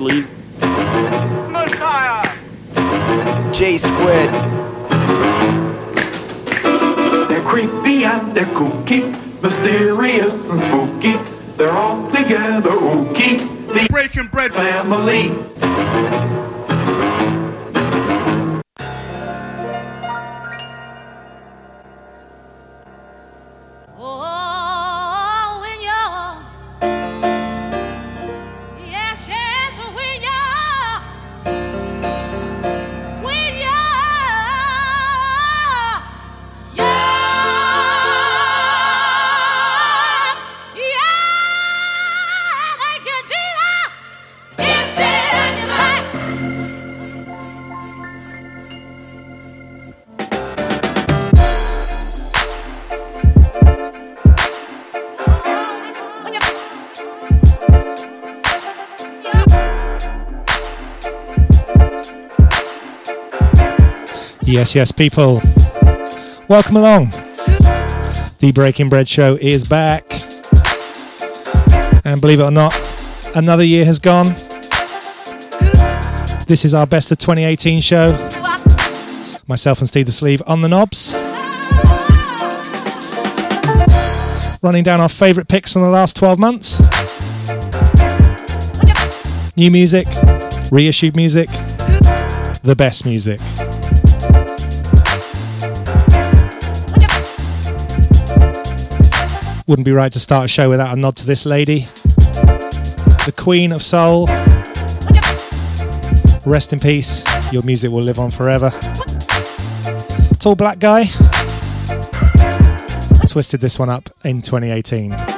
Steve the Sleeve. Messiah. J Squid. They're creepy and they're kooky, mysterious and spooky. They're all together ooky. The Breaking bread. family. Yes, yes, people. Welcome along. The Breaking Bread Show is back. And believe it or not, another year has gone. This is our best of 2018 show. Myself and Steve the Sleeve on the knobs. Running down our favourite picks from the last 12 months. New music, reissued music, the best music. Wouldn't be right to start a show without a nod to this lady. The Queen of Soul. Rest in peace. Your music will live on forever. Tall black guy. Twisted this one up in 2018.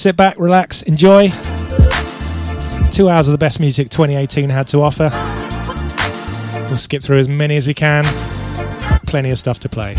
Sit back, relax, enjoy. Two hours of the best music 2018 had to offer. We'll skip through as many as we can. Plenty of stuff to play.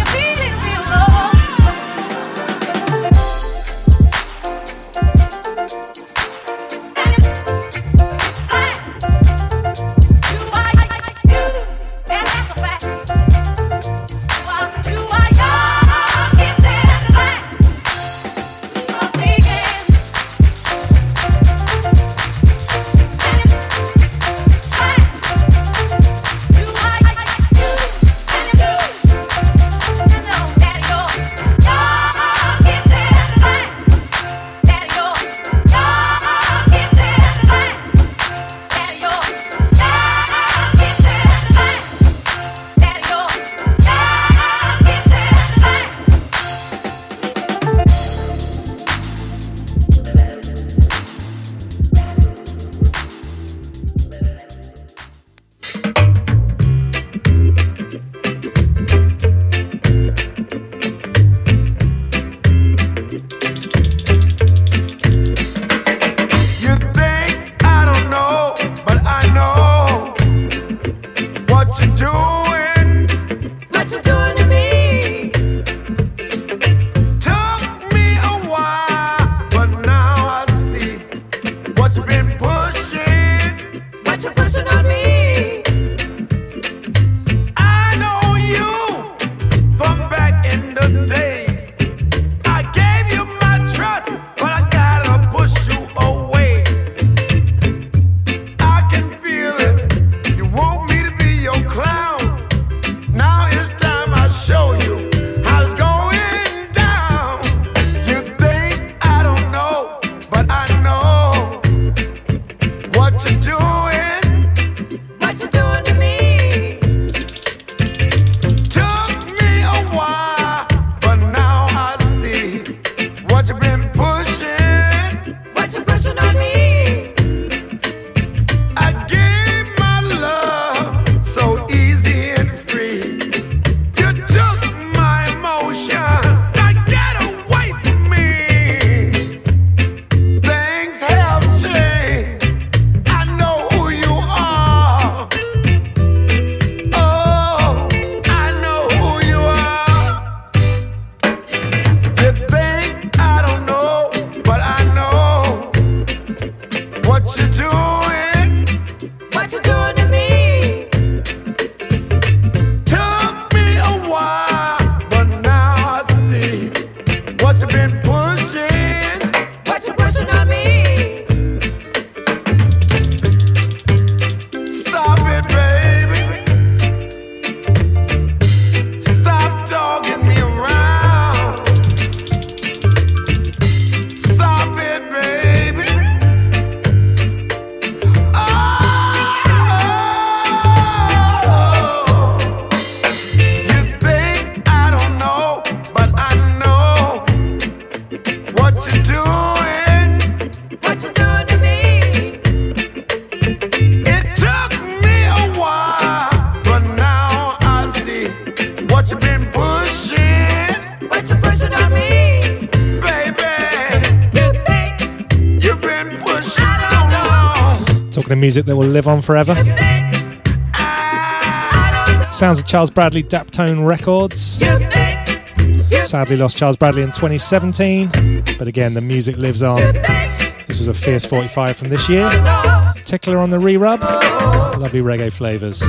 music that will live on forever. Sounds of Charles Bradley, Daptone Records. Sadly lost Charles Bradley in 2017, but again, the music lives on. This was a Fierce 45 from this year. Tickler on the re rub. Lovely reggae flavours.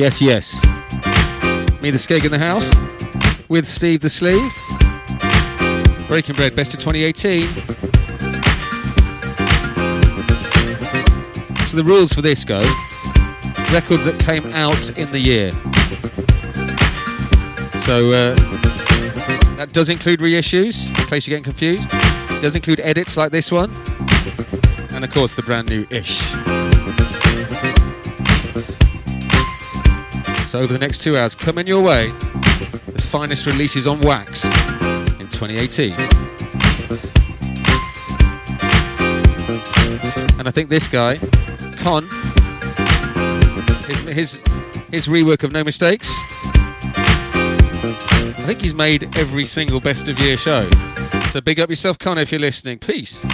Yes, yes. Me, the Skeg in the house, with Steve the Sleeve. Breaking Bread, best of 2018. So the rules for this go records that came out in the year. So uh, that does include reissues, in case you're getting confused. It does include edits like this one. And of course, the brand new ish. So over the next two hours, coming your way, the finest releases on wax in 2018. And I think this guy, Kon, his, his, his rework of No Mistakes, I think he's made every single best of year show. So big up yourself, Kon, if you're listening. Peace.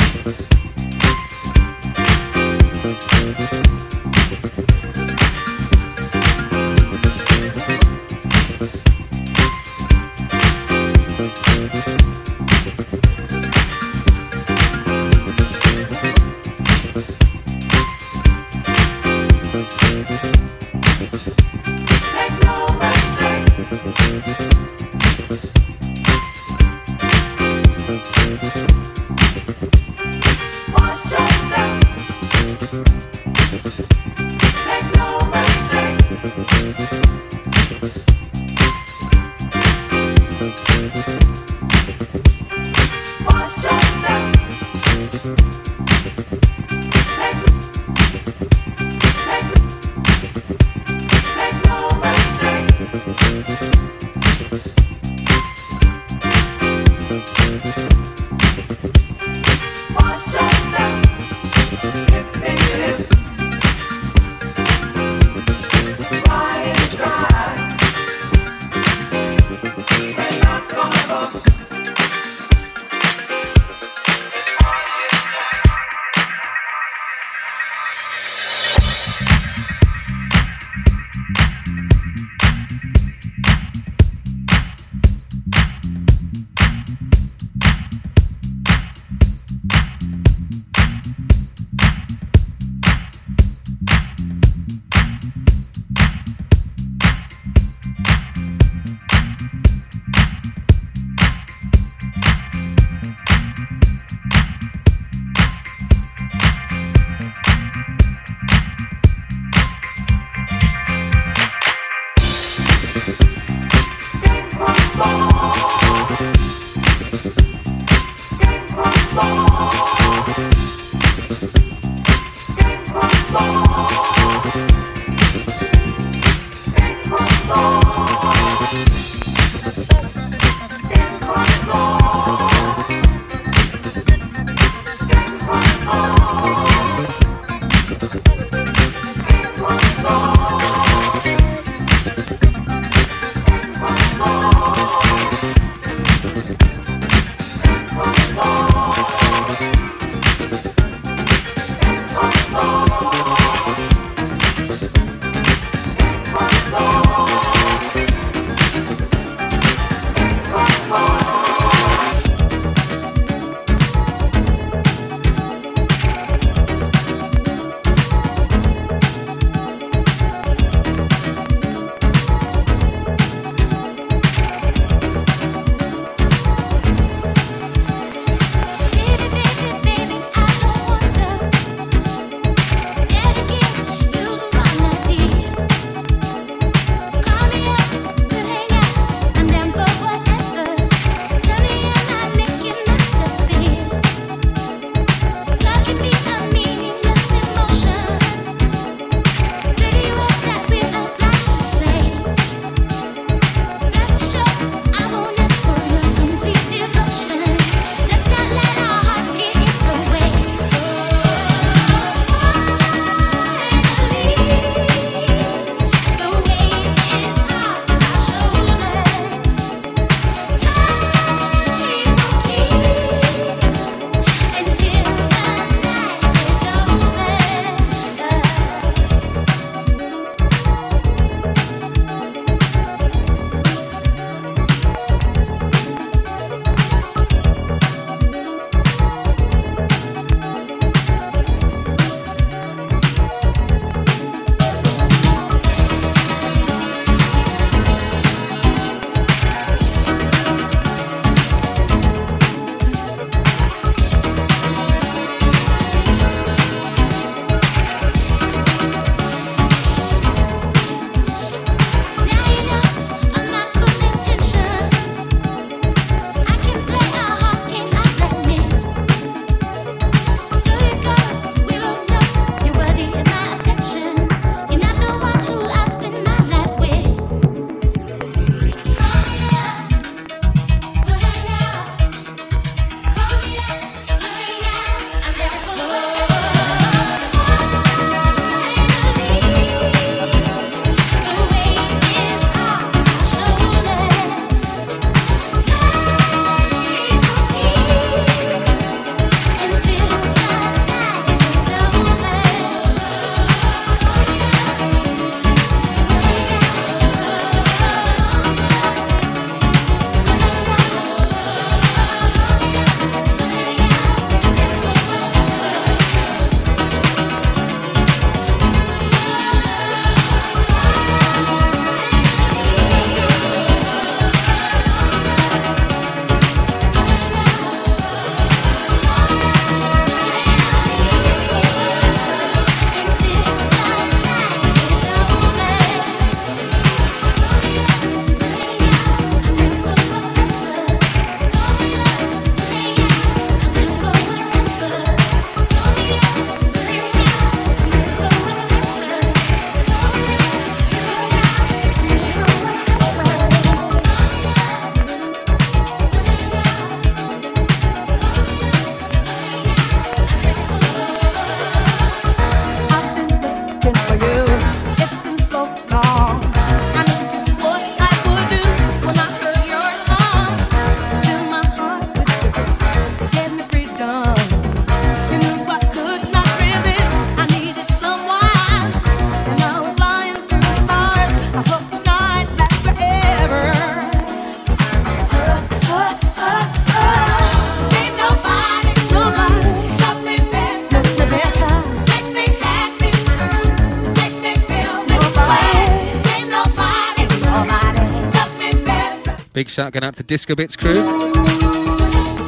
Shout going out to Disco Bits crew.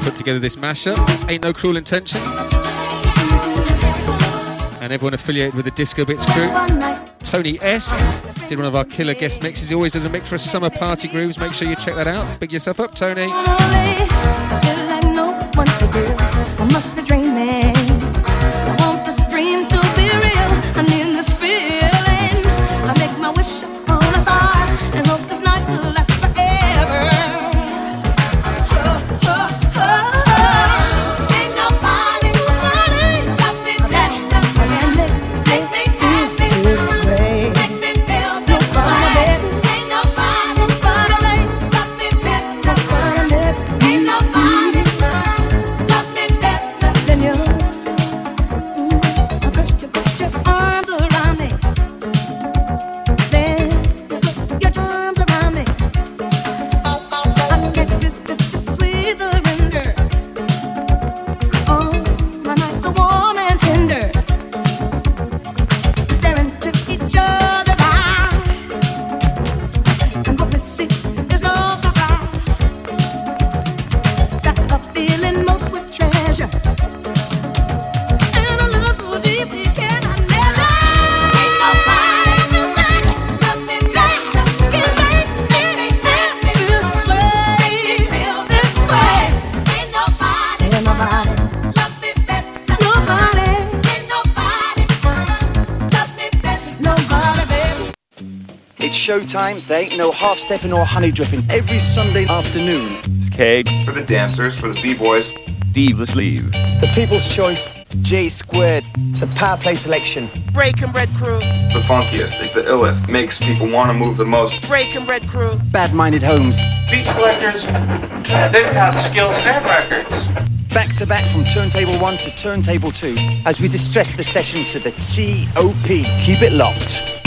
Put together this mashup. Ain't no cruel intention. And everyone affiliated with the Disco Bits crew. Tony S did one of our killer guest mixes. He always does a mix for a summer party grooves. Make sure you check that out. Big yourself up, Tony. It's showtime. There ain't no half stepping or honey dripping. Every Sunday afternoon. It's Keg. For the dancers, for the b-boys. Steve the Sleeve. The People's Choice. J Squared. The Power Play Selection. Breaking Bread Crew, The funkiest, the illest, makes people want to move the most. Breaking Bread Crew. Bad Minded Homes. beat collectors, they've got skills and records. Back to back from Turntable 1 to Turntable 2 as we distress the session to the TOP. Keep it locked.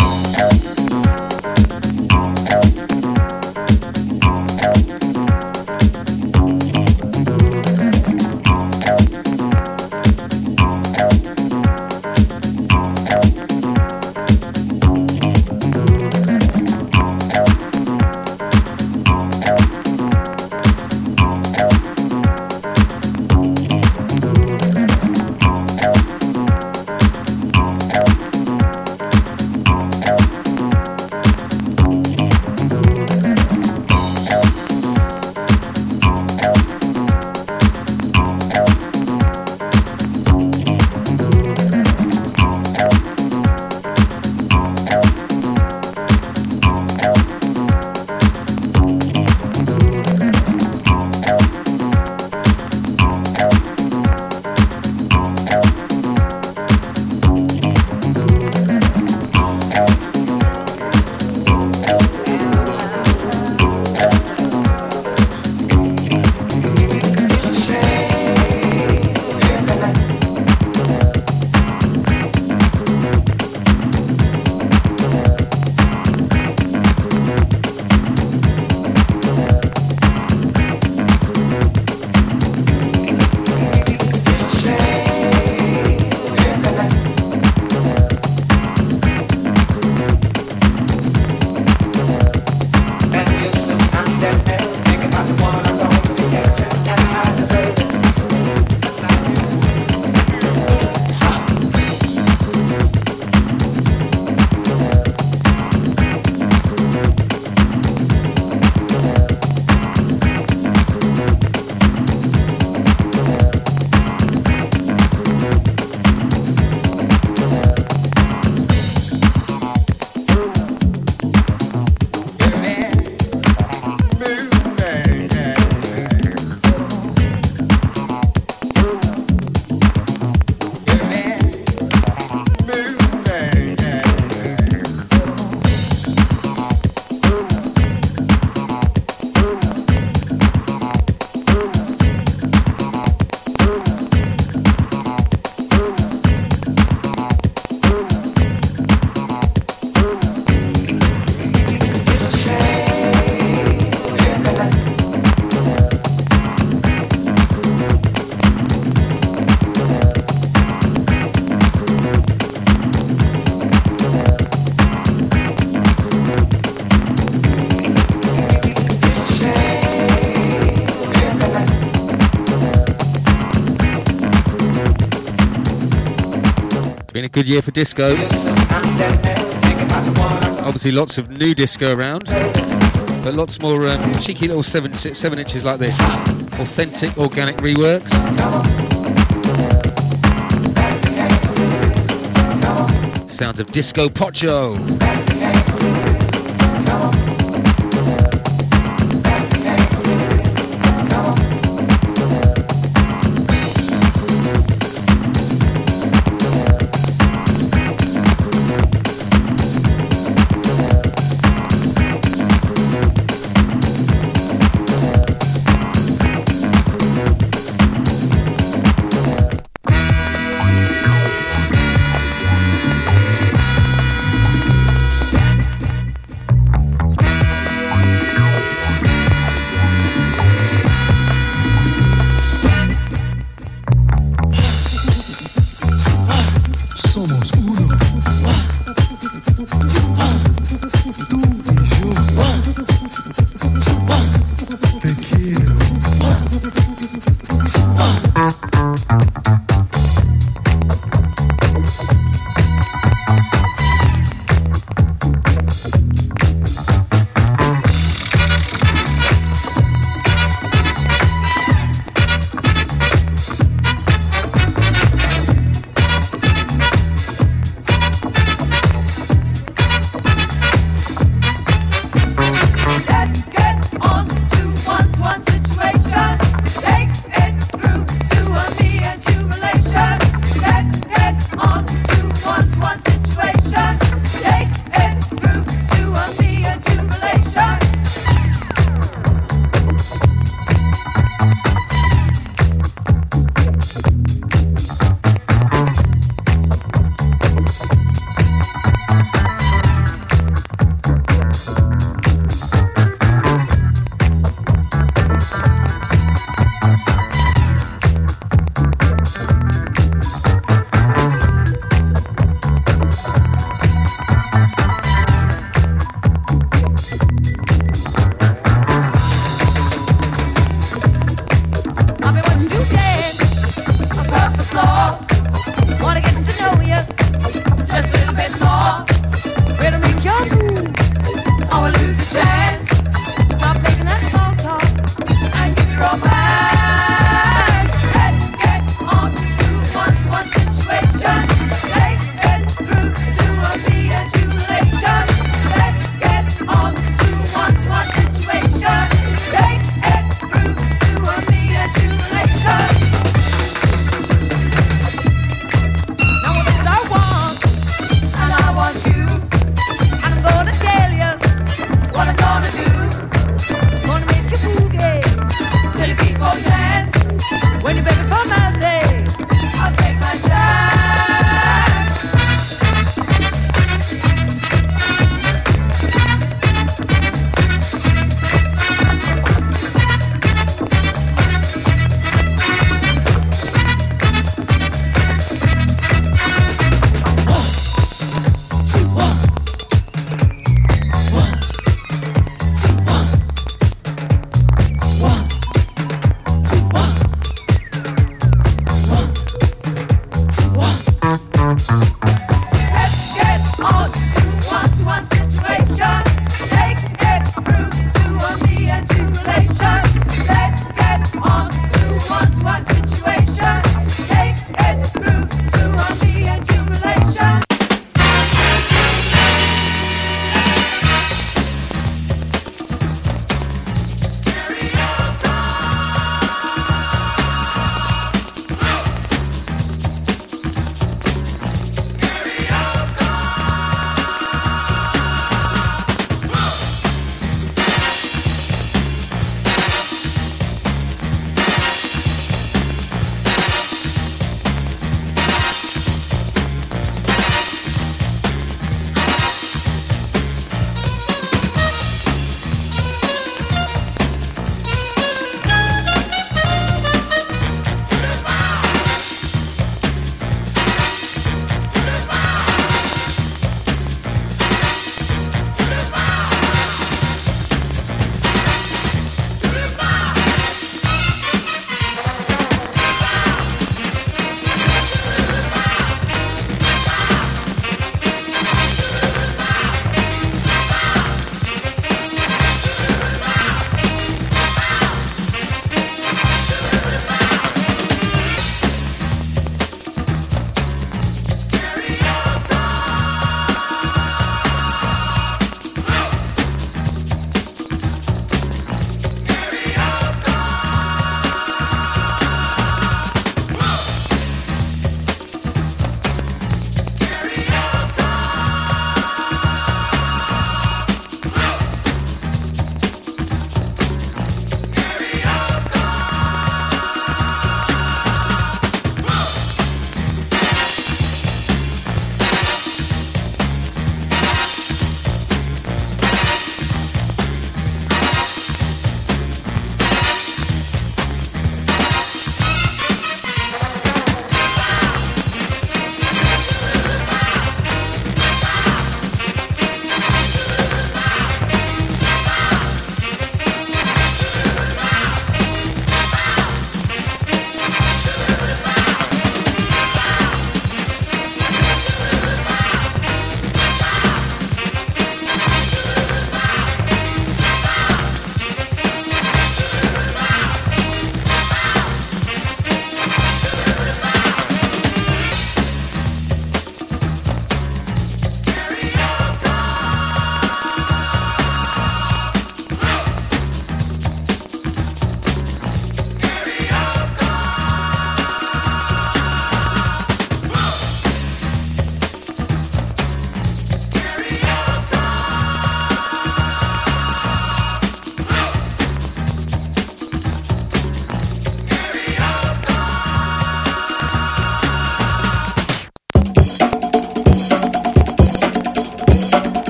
Been a good year for disco. Obviously, lots of new disco around, but lots more um, cheeky little seven, seven inches like this. Authentic, organic reworks. Sounds of Disco Pocho.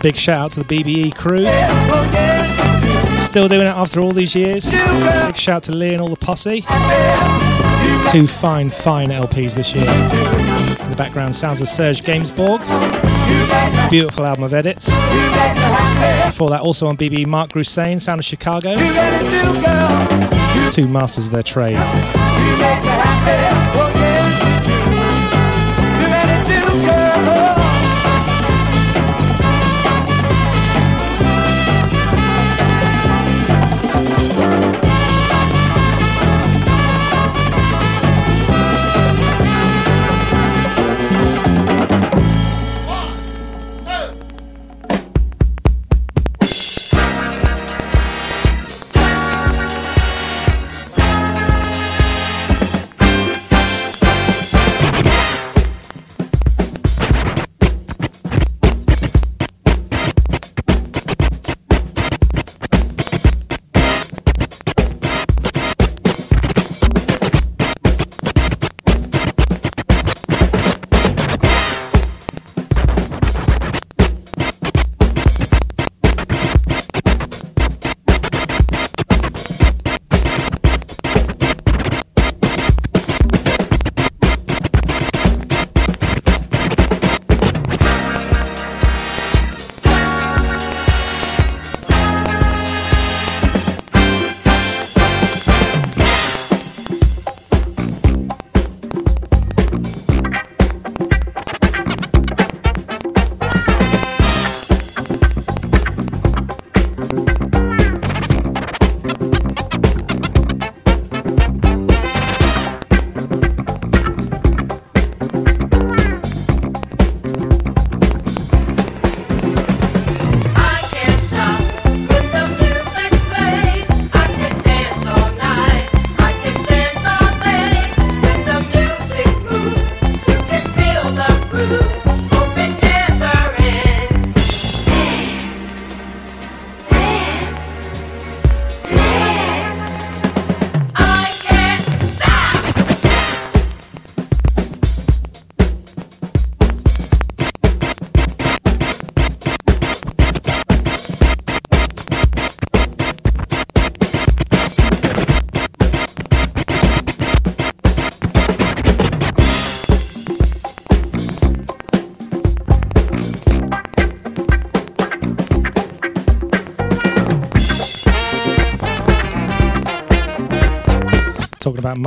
big shout out to the BBE crew. Still doing it after all these years. Big shout out to Lee and all the posse. Two fine, fine LPs this year. In the background sounds of Serge Gamesbourg. Beautiful album of edits. Before that, also on BBE, Mark Grusane, Sound of Chicago. Two masters of their trade.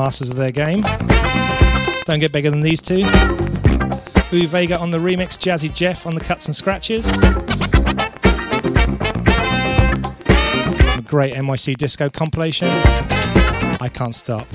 masters of their game. Don't get bigger than these two. Louie Vega on the remix, Jazzy Jeff on the cuts and scratches. A great NYC disco compilation. I can't stop.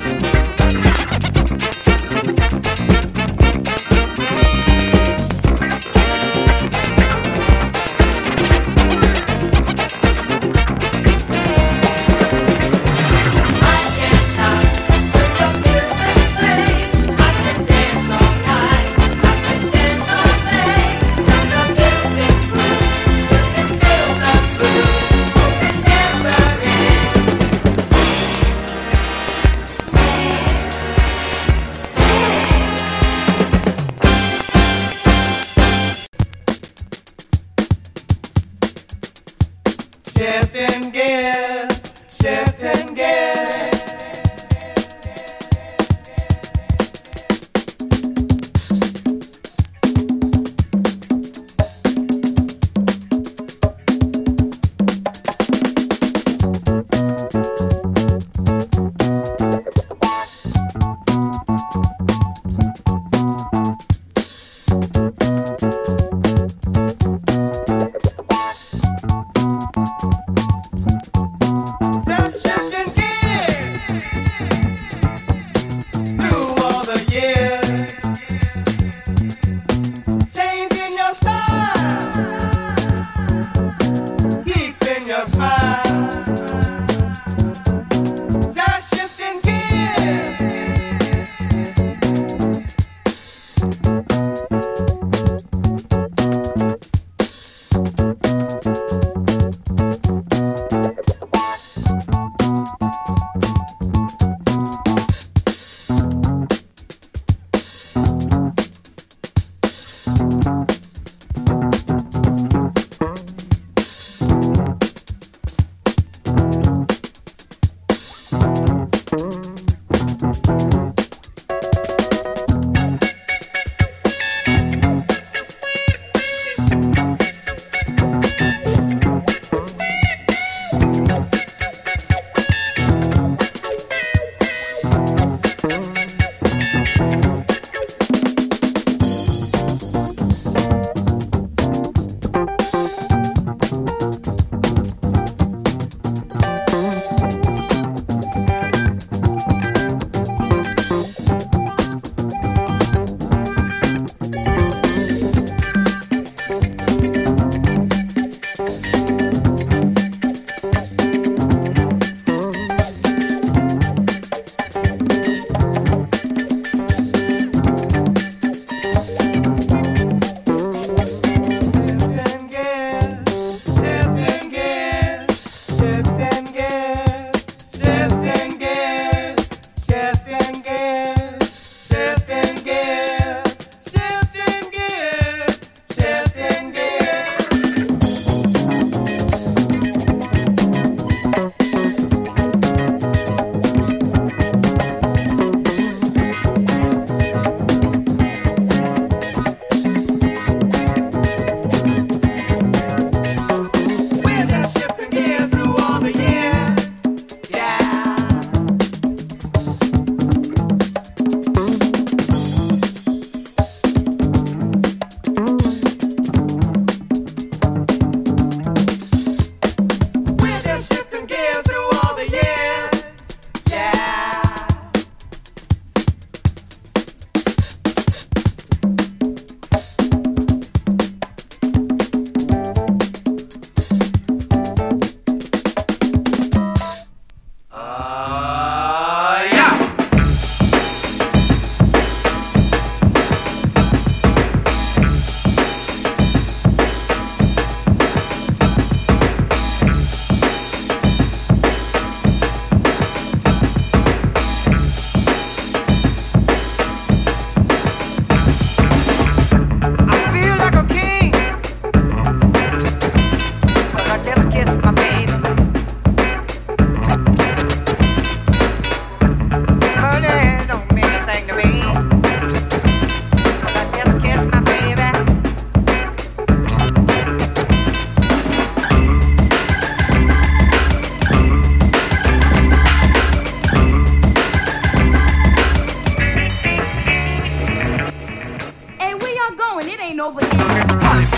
and it ain't over yet.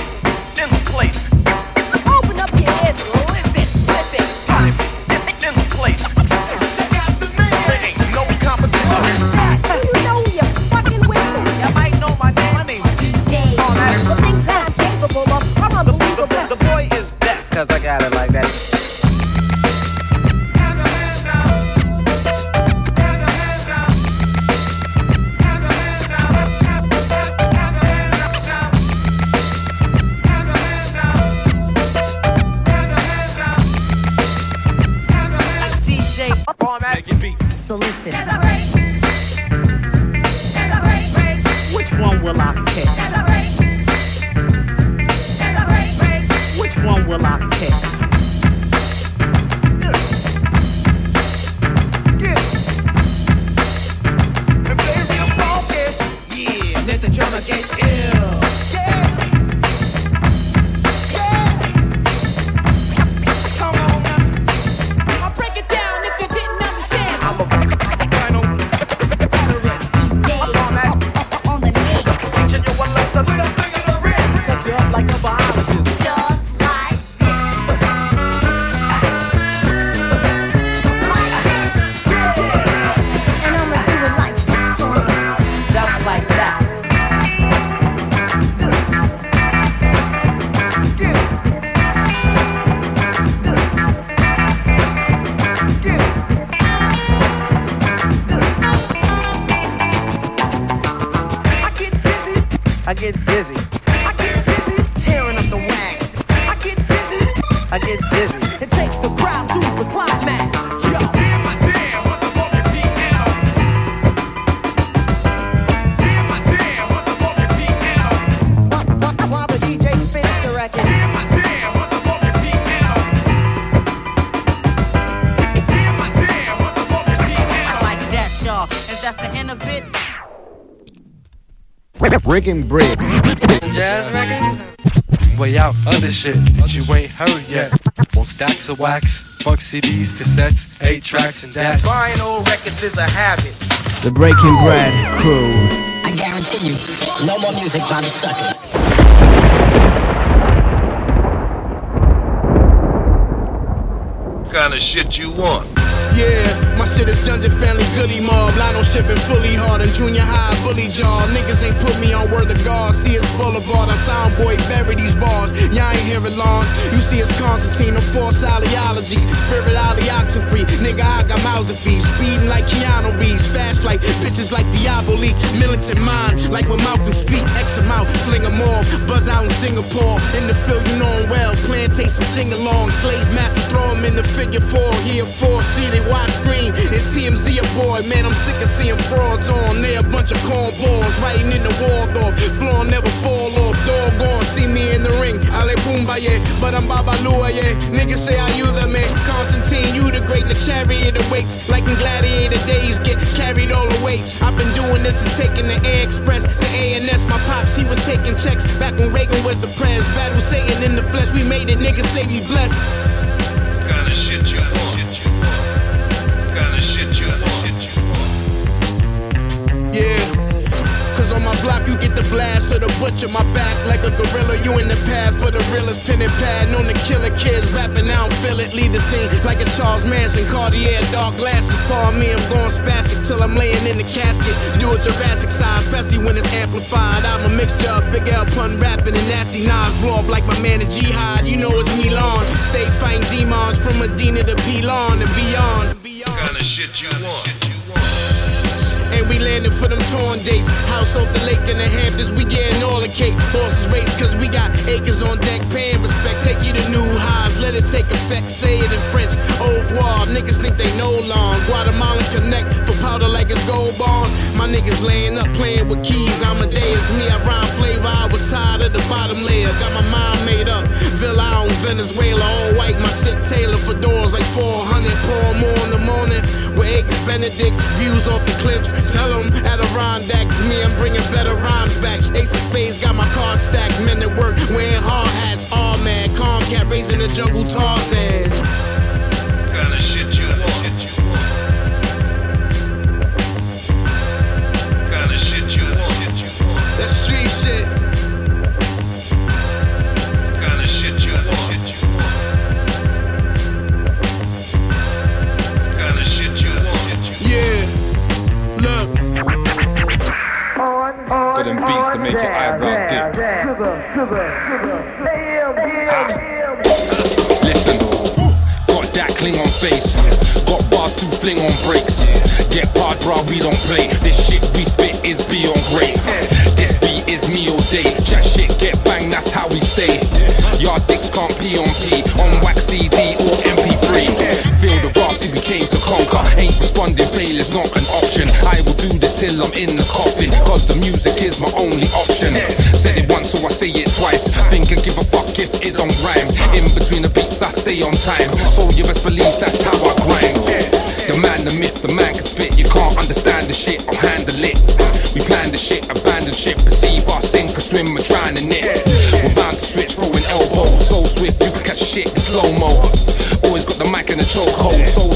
Breaking bread. Jazz records? Way out other shit that you ain't heard yet. On stacks of wax, fuck CDs, cassettes, 8 tracks, and dash. old records is a habit. The Breaking Bread crew. I guarantee you, no more music by the sucker. kind of shit you want. Yeah, my shit is Dungeon Family Goodie Mob. Line on shipping fully hard and junior high bully jaw. Niggas ain't put me on word of God. See it's boulevard. I'm boy, bury these bars. Y'all ain't hear it long. You see it's Constantine, a force ideology. Spirit oxen free. Nigga, I got mouths to feed. Speeding like Keanu Reeves. Fast like bitches like Diabolique. Militant mind, like when Malcolm speak. X out, fling them off. Buzz out in Singapore. In the field, you know 'em well. Plantation sing along. Slave master, throw 'em in the figure four. Here, four seated widescreen. And TMZ a boy, man, I'm sick of seeing frauds on. They a bunch of cornballs, writing in the Waldorf. Floor never fall off. Doggone, see me in the ring. Ale Boomba, yeah. But I'm Babalua, yeah. Niggas say I you the man. Constantine, you the great. The chariot awaits. Like in gladiator days, get carried all the way. I've been doing this and taking the Air Express. The ANS, my pops, he was taking checks. Back when Reagan was the press. Battle Satan in the flesh. We made it, niggas say we blessed. Block you get the blast of the butcher. My back like a gorilla. You in the pad for the realest pen and pad. Known to killer kids rapping. I don't feel it. Lead the scene like it's Charles Manson. Cartier, dark glasses. Call me. I'm going spastic till I'm laying in the casket. Do a Jurassic side, especially when it's amplified. I'm a mixture of Big L pun rapping and nasty knives. Blow up like my man the Jihad. You know it's Milan. Stay fighting demons from Medina to Pilon and beyond. What Kind of shit you want. We landing for them torn dates. House off the lake in the Hamptons, we getting all the cake. Horses race, cause we got acres on deck. Paying respect, take you to new highs, let it take effect. Say it in French. Au revoir, niggas think they know long. Guatemalan connect for powder like it's gold bond. My niggas laying up playing with keys. I'm a day, it's me, I rhyme flavor. I was tired of the bottom layer, got my mind made up. Villa in Venezuela, all white, my shit tailored for doors like 400. Pour more in the morning with eggs Benedict's views off the cliffs. Tell them Adirondacks, me, I'm bringing better rhymes back. Ace of Spades got my card stacked. Men at work wearing hard hats, all mad. Calm cat raising the jungle Tarzans. for them beats to make your eyebrow dip. Ha. Listen, got that cling on face, got bars to fling on breaks. Get hard, bro, we don't play. This shit we spit is beyond great. This beat is me all day. Chat shit, get bang, that's how we stay. Y'all dicks can't pee on pee. Ain't responding, failure's not an option. I will do this till I'm in the coffin. Cause the music is my only option. Said it once, so I say it twice. Think and give a fuck if it don't rhyme. In between the beats, I stay on time. So you best believe that's how I grind. The man, the myth, the man can spit. You can't understand the shit, I'll handle it. We plan the shit, abandon shit, perceive our sink or swim and drown in it. We're bound to switch, throwing elbows, so swift you can catch shit in slow mo. Always got the mic in the chokehold, so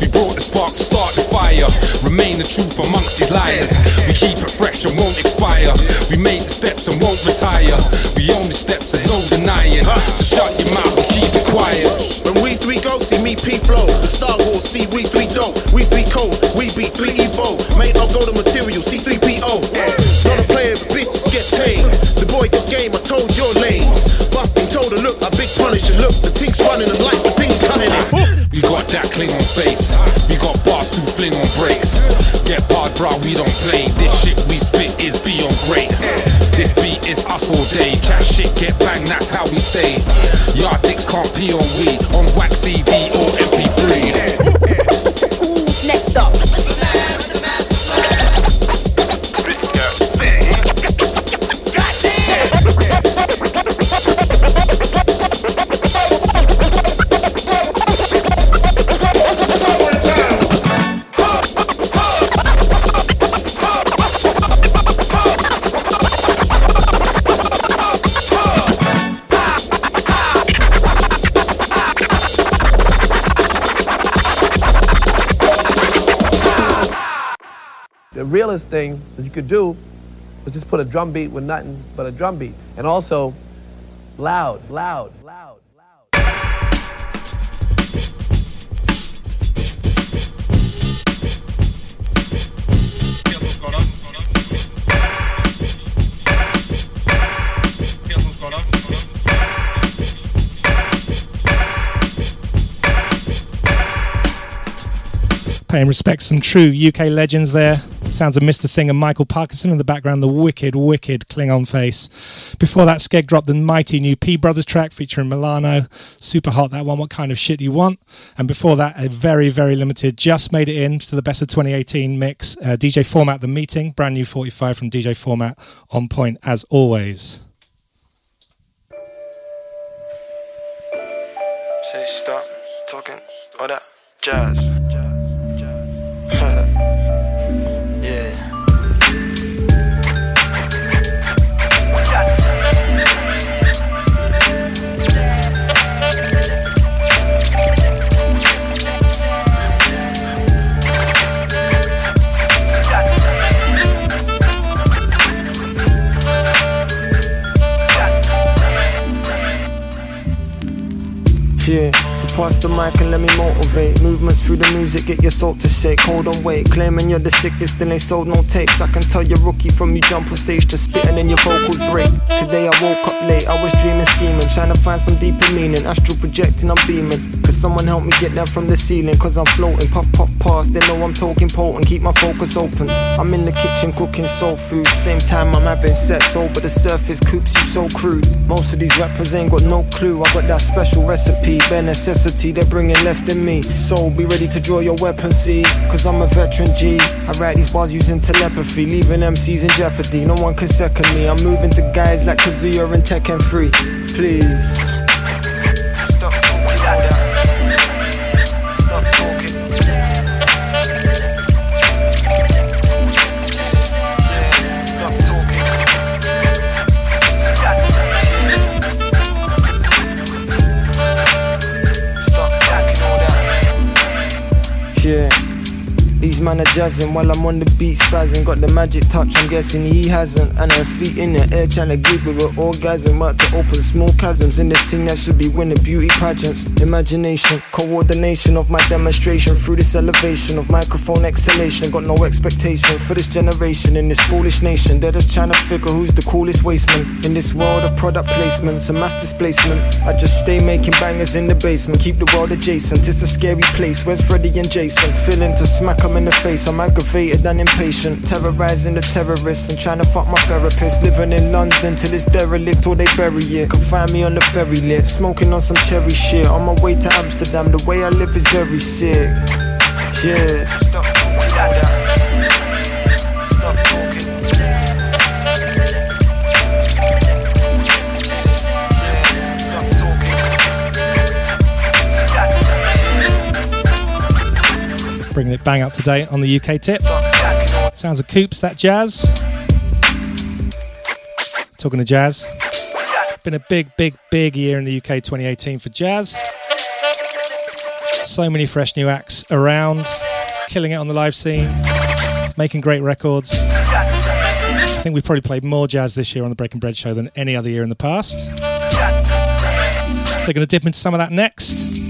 We brought the spark to start the fire. Remain the truth amongst these liars. We keep it fresh and won't expire. We made the steps and won't retire. We own the steps and no denying. So realest thing that you could do was just put a drum beat with nothing but a drum beat. And also, loud, loud, loud, loud. Paying respect some true UK legends there. Sounds of Mr. Thing and Mikall Parknsun in the background, the wicked, wicked Klingon face. Before that, Skeg dropped the mighty new P Brothers track featuring Milano. Super hot, that one. What kind of shit you want? And before that, a very, very limited, just made it in to the best of 2018 mix. Uh, DJ Format, The Meeting, brand new 45 from DJ Format, on point as always. Say stop talking all that jazz. Yeah, so pass the mic and let me motivate. Movements through the music, get your soul to shake. Hold on, wait. Claiming you're the sickest, then they sold no tapes. I can tell you're rookie from you jump on stage to spit and then your vocals break. Today I woke up late, I was dreaming, scheming, trying to find some deeper meaning. Astral projecting, I'm beaming. Cause someone help me get down from the ceiling, cause I'm floating. Puff, puff, pass, they know I'm talking potent. Keep my focus open. I'm in the kitchen cooking soul food. Same time I'm having sex over the surface, coops you so crude. Most of these rappers ain't got no clue. I got that special recipe, bare necessity, they're bringing less than me. So be ready to draw your weapon, see? Cause I'm a veteran G. I write these bars using telepathy, leaving MCs in jeopardy. No one can second me. I'm moving to guys like Kazuya and Tekken 3. Please. Man are jazzing while I'm on the beat spazzing. Got the magic touch, I'm guessing he hasn't. And her feet in the air trying to give her an orgasm. Out to open small chasms in this thing that should be winning beauty pageants. Imagination, coordination of my demonstration through this elevation of microphone exhalation. Got no expectation for this generation in this foolish nation. They're just trying to figure who's the coolest wasteman in this world of product placements and mass displacement. I just stay making bangers in the basement, keep the world adjacent. It's a scary place. Where's Freddy and Jason? Feeling to smack smack 'em in the face. I'm aggravated and impatient, terrorizing the terrorists and trying to fuck my therapist. Living in London till it's derelict or they bury it. Can find me on the ferry lit, smoking on some cherry shit. On my way to Amsterdam, the way I live is very sick. Yeah. Stop Bringing it bang up to date on the UK tip. Sounds of Coops, that jazz. Talking to jazz. Been a big, big, big year in the UK 2018 for jazz. So many fresh new acts around, killing it on the live scene, making great records. I think we've probably played more jazz this year on the Breaking Bread show than any other year in the past. So, going to dip into some of that next.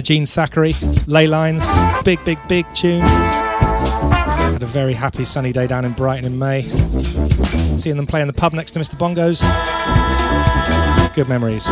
Jean Thackeray, Ley Lines, big, big, big tune. Had a very happy sunny day down in Brighton in May. Seeing them play in the pub next to Mr. Bongos. Good memories.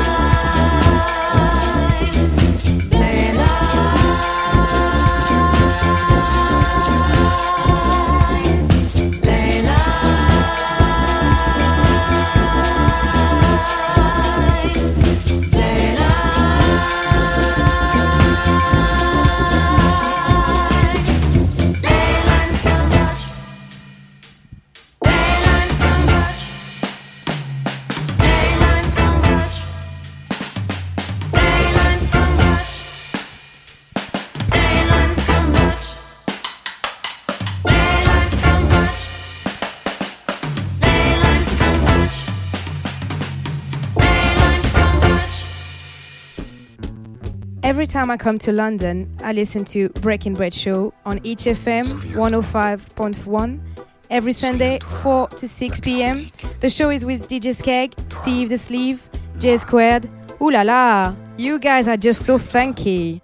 Time I come to London, I listen to Breaking Bread Show on each FM 105.1 every Sunday, 4 to 6 p.m. The show is with DJ Skeg, Steve the Sleeve, J Squared. Ooh la la, you guys are just so funky.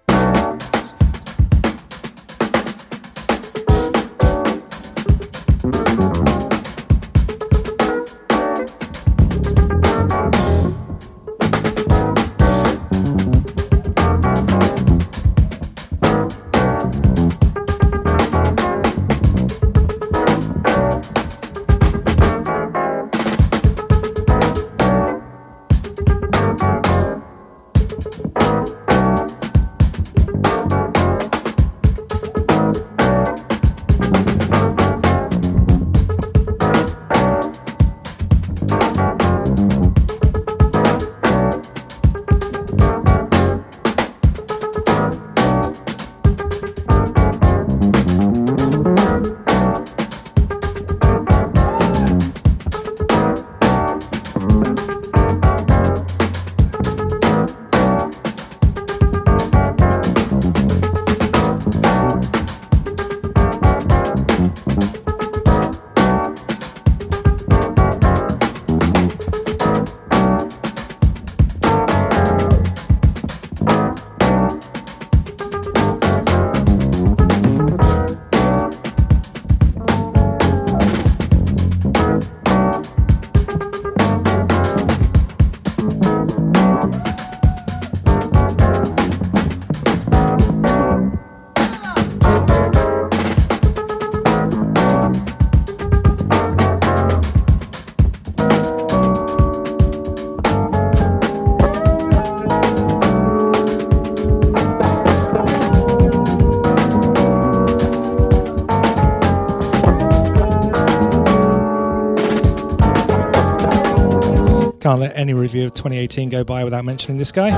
Can't let any review of 2018 go by without mentioning this guy.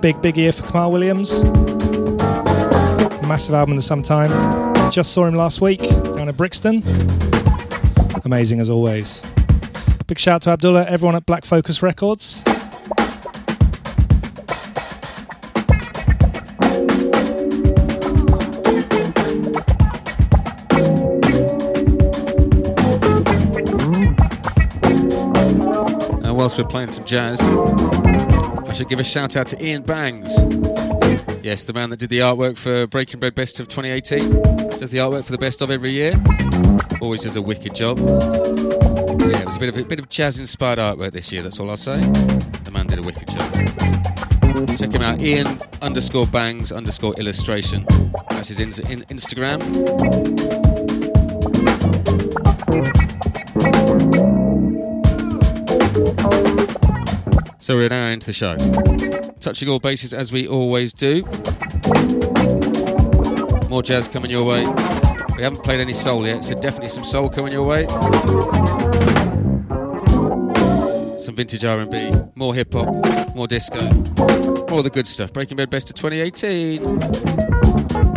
Big, big ear for Kamaal Williams. Massive album in the summertime. Just saw him last week down at Brixton. Amazing as always. Big shout out to Abdullah, everyone at Black Focus Records. Playing some jazz, I should give a shout out to Ian Bangs. Yes, the man that did the artwork for Breaking Bread Best of 2018. Does the artwork for the best of every year. Always does a wicked job. Yeah, it was a bit of a bit of jazz inspired artwork this year, that's all I'll say. The man did a wicked job. Check him out, Ian underscore bangs underscore illustration. That's his in- in- Instagram. So we're now into the show. Touching all bases as we always do. More jazz coming your way. We haven't played any soul yet, so definitely some soul coming your way. Some vintage R&B, more hip hop, more disco, all the good stuff. Breaking Bread Best of 2018.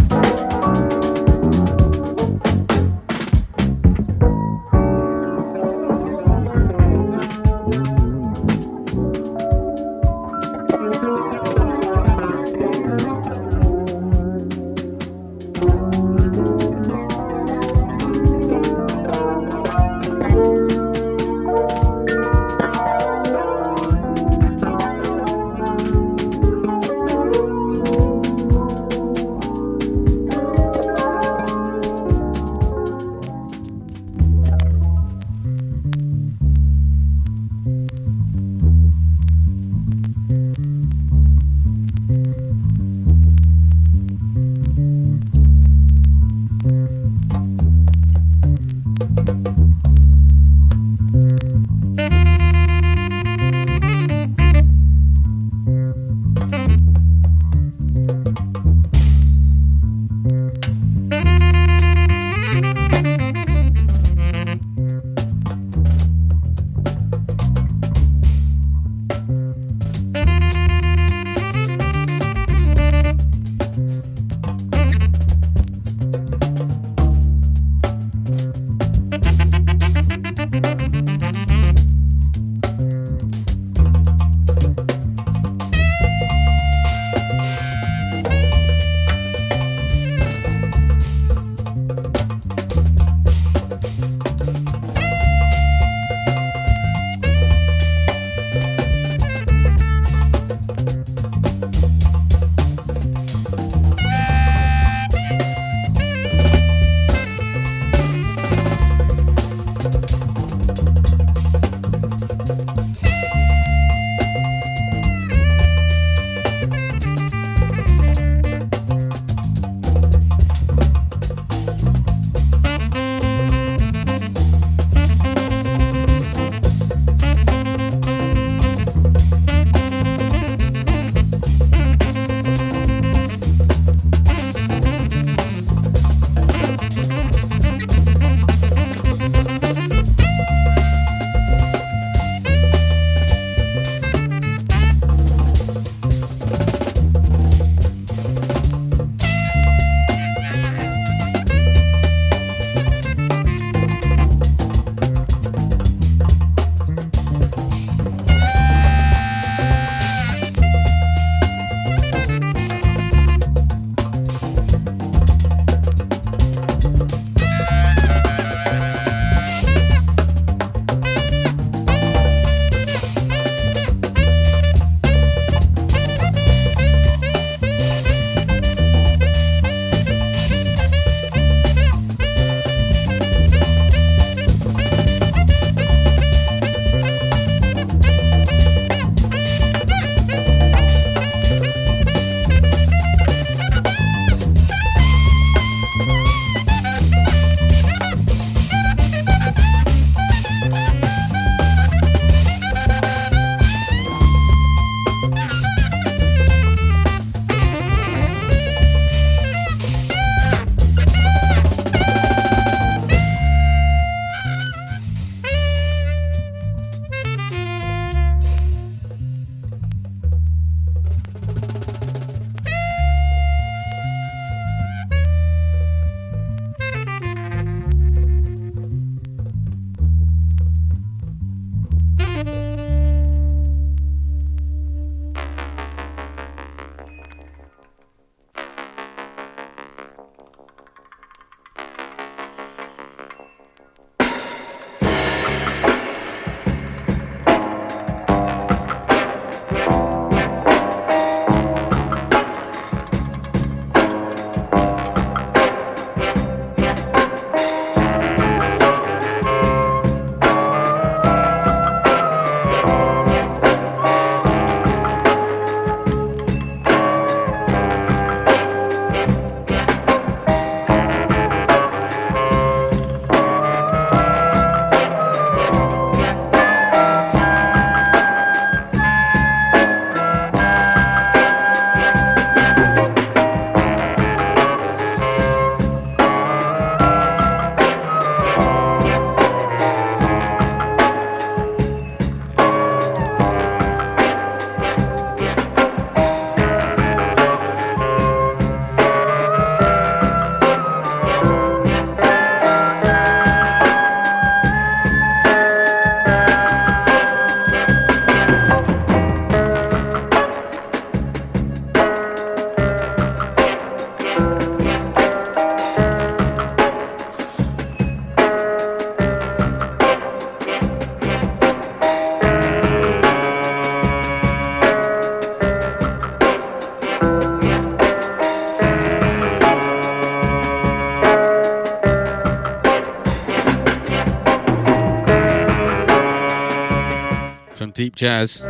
Jazz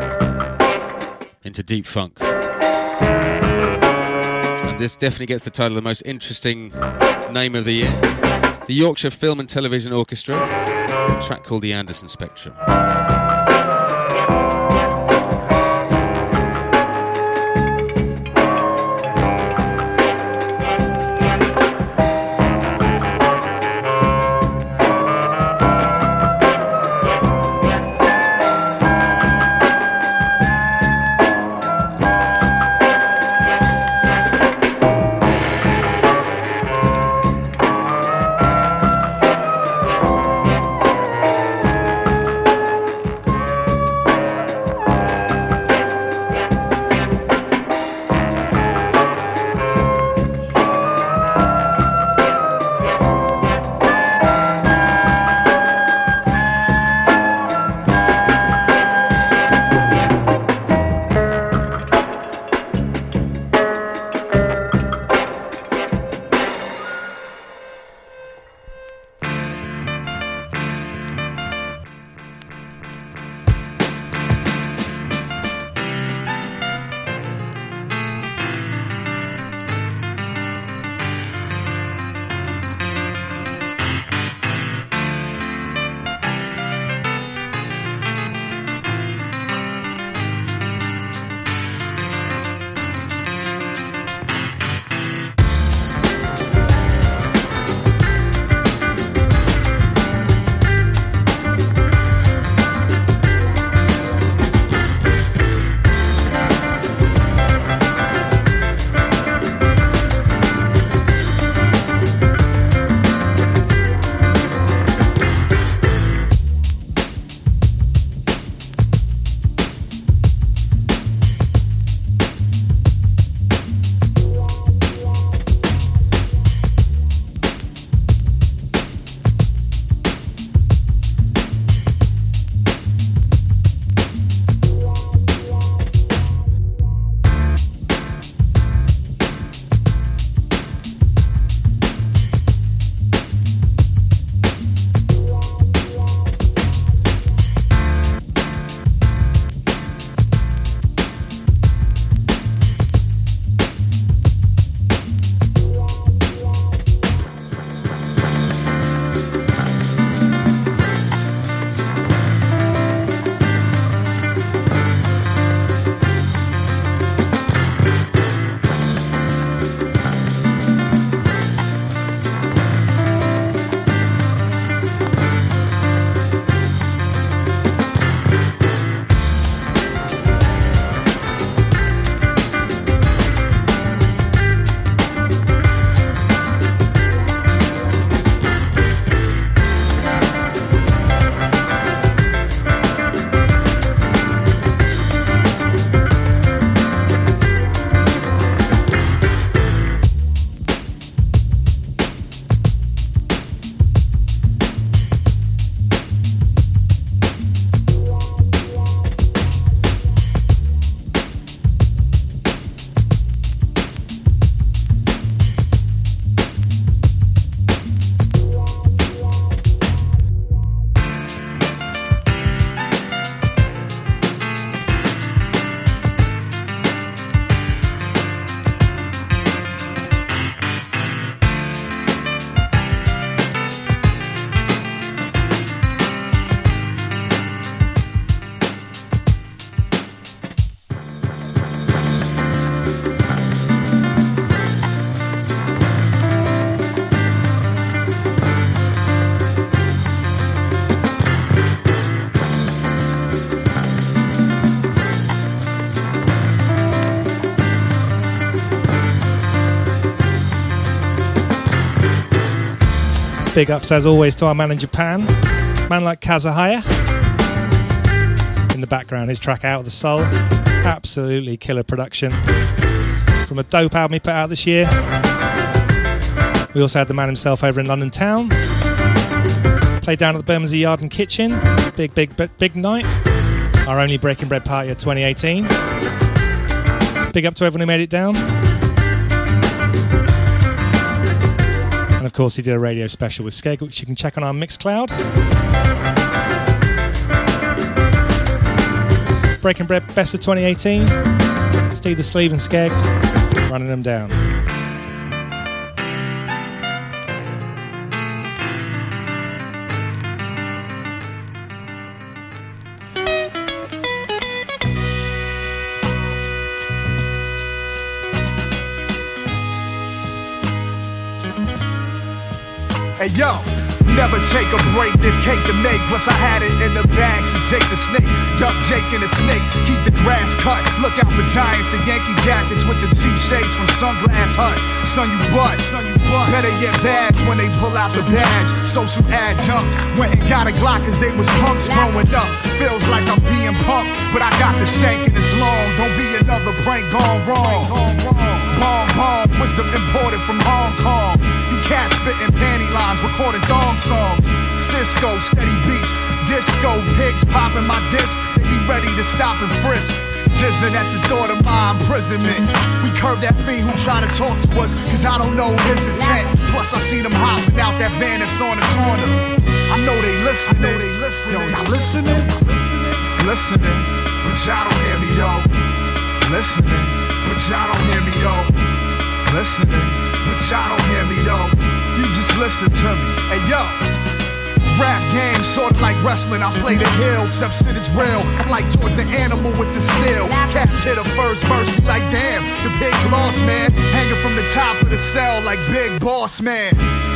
into deep funk. And this definitely gets the title of the most interesting name of the year the Yorkshire Film and Television Orchestra, track called the Anderson Spectrum. Big ups as always to our man in Japan, man like Kazahaya. In the background, his track Out of the Soul. Absolutely killer production. From a dope album he put out this year. We also had the man himself over in London Town. Played down at the Bermondsey Yard and Kitchen. Big, big, big, big night. Our only Breaking Bread party of 2018. Big up to everyone who made it down. Course, he did a radio special with Skeg, which you can check on our Mixcloud. Breaking Bread Best of 2018. Steve the Sleeve and Skeg running them down. Yo, never take a break, this cake to make. Plus I had it in the bag since Jake the Snake. Duck Jake and the Snake, keep the grass cut. Look out for giants and Yankee jackets with the cheap shades from Sunglass Hut. Son, you butt, son, you butt. Better get badge when they pull out the badge. Social adjuncts went and got a Glock cause they was punks growing up. Feels like I'm being punked, but I got the shank and it's long. Don't be another prank gone wrong. Bomb, bomb, wisdom imported from Hong Kong. Cats spitting panty lines, recording thong song. Cisco, steady beats, disco pigs popping my disc. They be ready to stop and frisk. Jizzing at the door to my imprisonment. We curved that fiend who tried to talk to us, cause I don't know his intent. Plus, I seen them hopping out that van that's on the corner. I know they listening. Yo, y'all listening? Listening, but y'all don't hear me, yo. Listening, but y'all don't hear me, yo. Listening, but y'all don't hear me, yo. You just listen to me. Hey, yo. Rap game, sorta like wrestling. I play the hill, except shit is real. I'm like towards the animal with the steel. Cats hit a first verse, be like, damn, the pig's lost, man. Hanging from the top of the cell like Big Boss Man.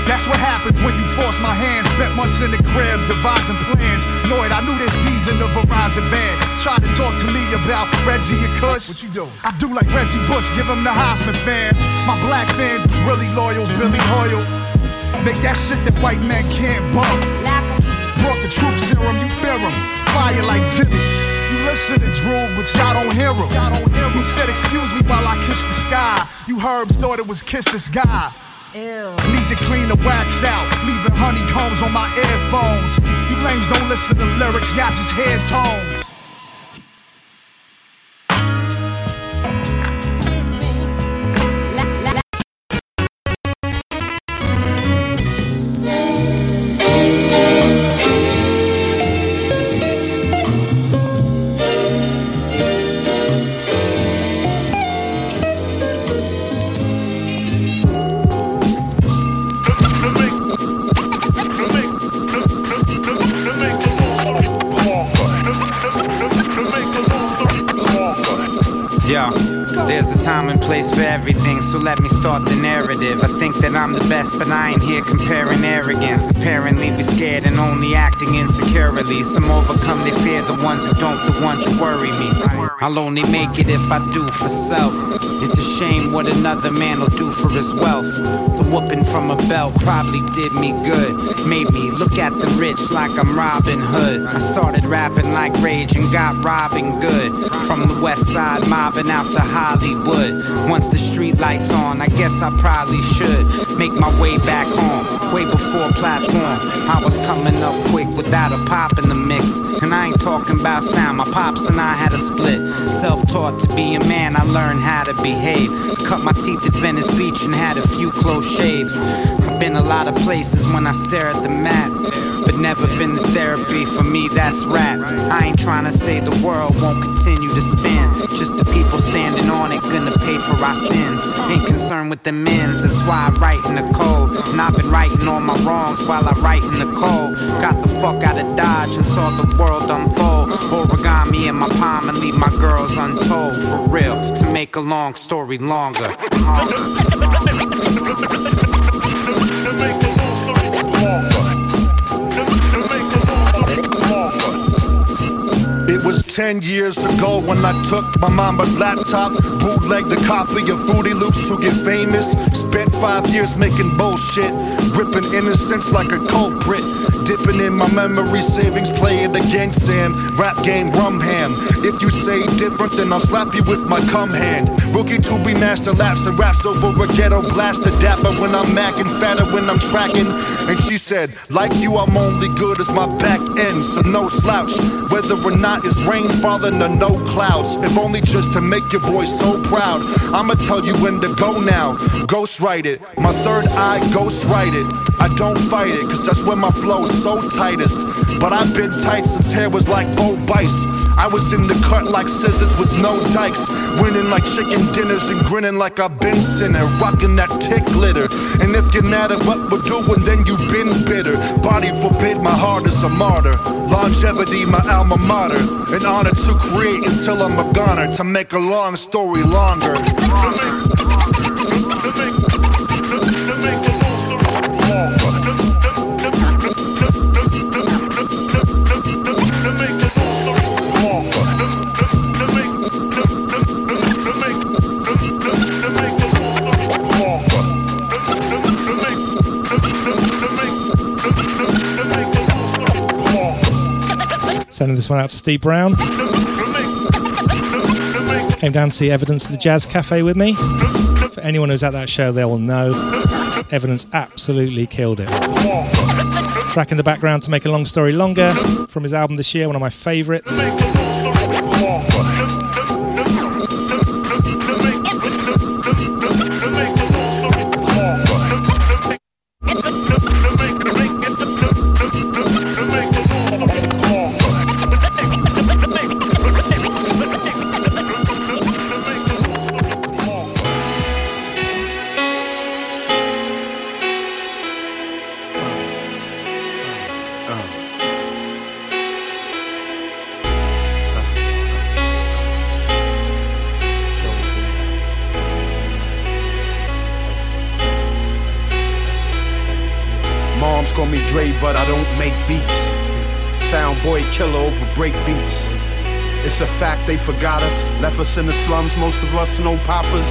That's what happens when you force my hand. Spent months in the crib, devising plans. Lloyd, I knew this D's in the Verizon band. Tried to talk to me about Reggie and Kush. What you do? I do like Reggie Bush, give him the Heisman fan. My black fans is really loyal, Billy Hoyle. Make that shit that white men can't bump. Brought the troop serum, you fear 'em. Fire like Jimmy. You listen to Drew, but y'all don't hear him. Y'all don't hear him. He said, excuse me while I kiss the sky. You herbs thought it was kiss this guy. Need to clean the wax out, leaving honeycombs on my earphones. You lames don't listen to lyrics, y'all just hear tones. Ones who don't, the ones who worry me. I'll only make it if I do for self. It's a shame what another man will do for his wealth. The whooping from a belt probably did me good. Made me look at the rich like I'm Robin Hood. I started rapping like Rage and got robbing good. From the west side, mobbing out to Hollywood. Once the street lights on, I guess I probably should make my way back home. Way before platform, I was coming up quick without a pop in the mix. And I ain't talking about sound, my pops and I had a split. Self taught to be a man, I learned how to behave. Cut my teeth at Venice Beach and had a few close shaves. Been a lot of places when I stare at the map. But never been to therapy, for me that's rap. I ain't trying to say the world won't continue to spin. Just the people standing on it gonna pay for our sins. Ain't concerned with the men's, that's why I write in the code. And I've been writing all my wrongs while I write in the code. Got the fuck out of Dodge and saw the world unfold. Origami in my palm and leave my girls untold. For real, to make a long story longer. Uh-huh. It was 10 years ago when I took my mama's laptop, bootlegged a copy of Fruity Loops to get famous. Spent five years making bullshit, gripping innocence like a culprit. Dipping in my memory savings, play it again, Sam. Rap game, rum ham. If you say different, then I'll slap you with my cum hand. Rookie to be master laps and raps over a ghetto blaster. Dapper when I'm macking, fatter when I'm tracking. And she said, like you, I'm only good as my back end, so no slouch. Whether or not it's rain falling or no clouds. If only just to make your boy so proud. I'ma tell you when to go now. Ghost write it. My third eye, ghost write it. I don't fight it, cause that's when my flow's so tightest. But I've been tight since hair was like Bo Bice. I was in the cut like scissors with no dikes. Winning like chicken dinners and grinning like I've been sinning. Rocking that tick litter. And if you're mad at what we're doing, then you've been bitter. Body forbid, my heart is a martyr. Longevity, my alma mater. An honor to create until I'm a goner. To make a long story longer. Sending this one out to Steve Brown. Came down to see Evidence at the Jazz Cafe with me. For anyone who's at that show, they will know Evidence absolutely killed it. Track in the background to make a long story longer from his album this year, one of my favourites. They forgot us, left us in the slums, most of us no poppers.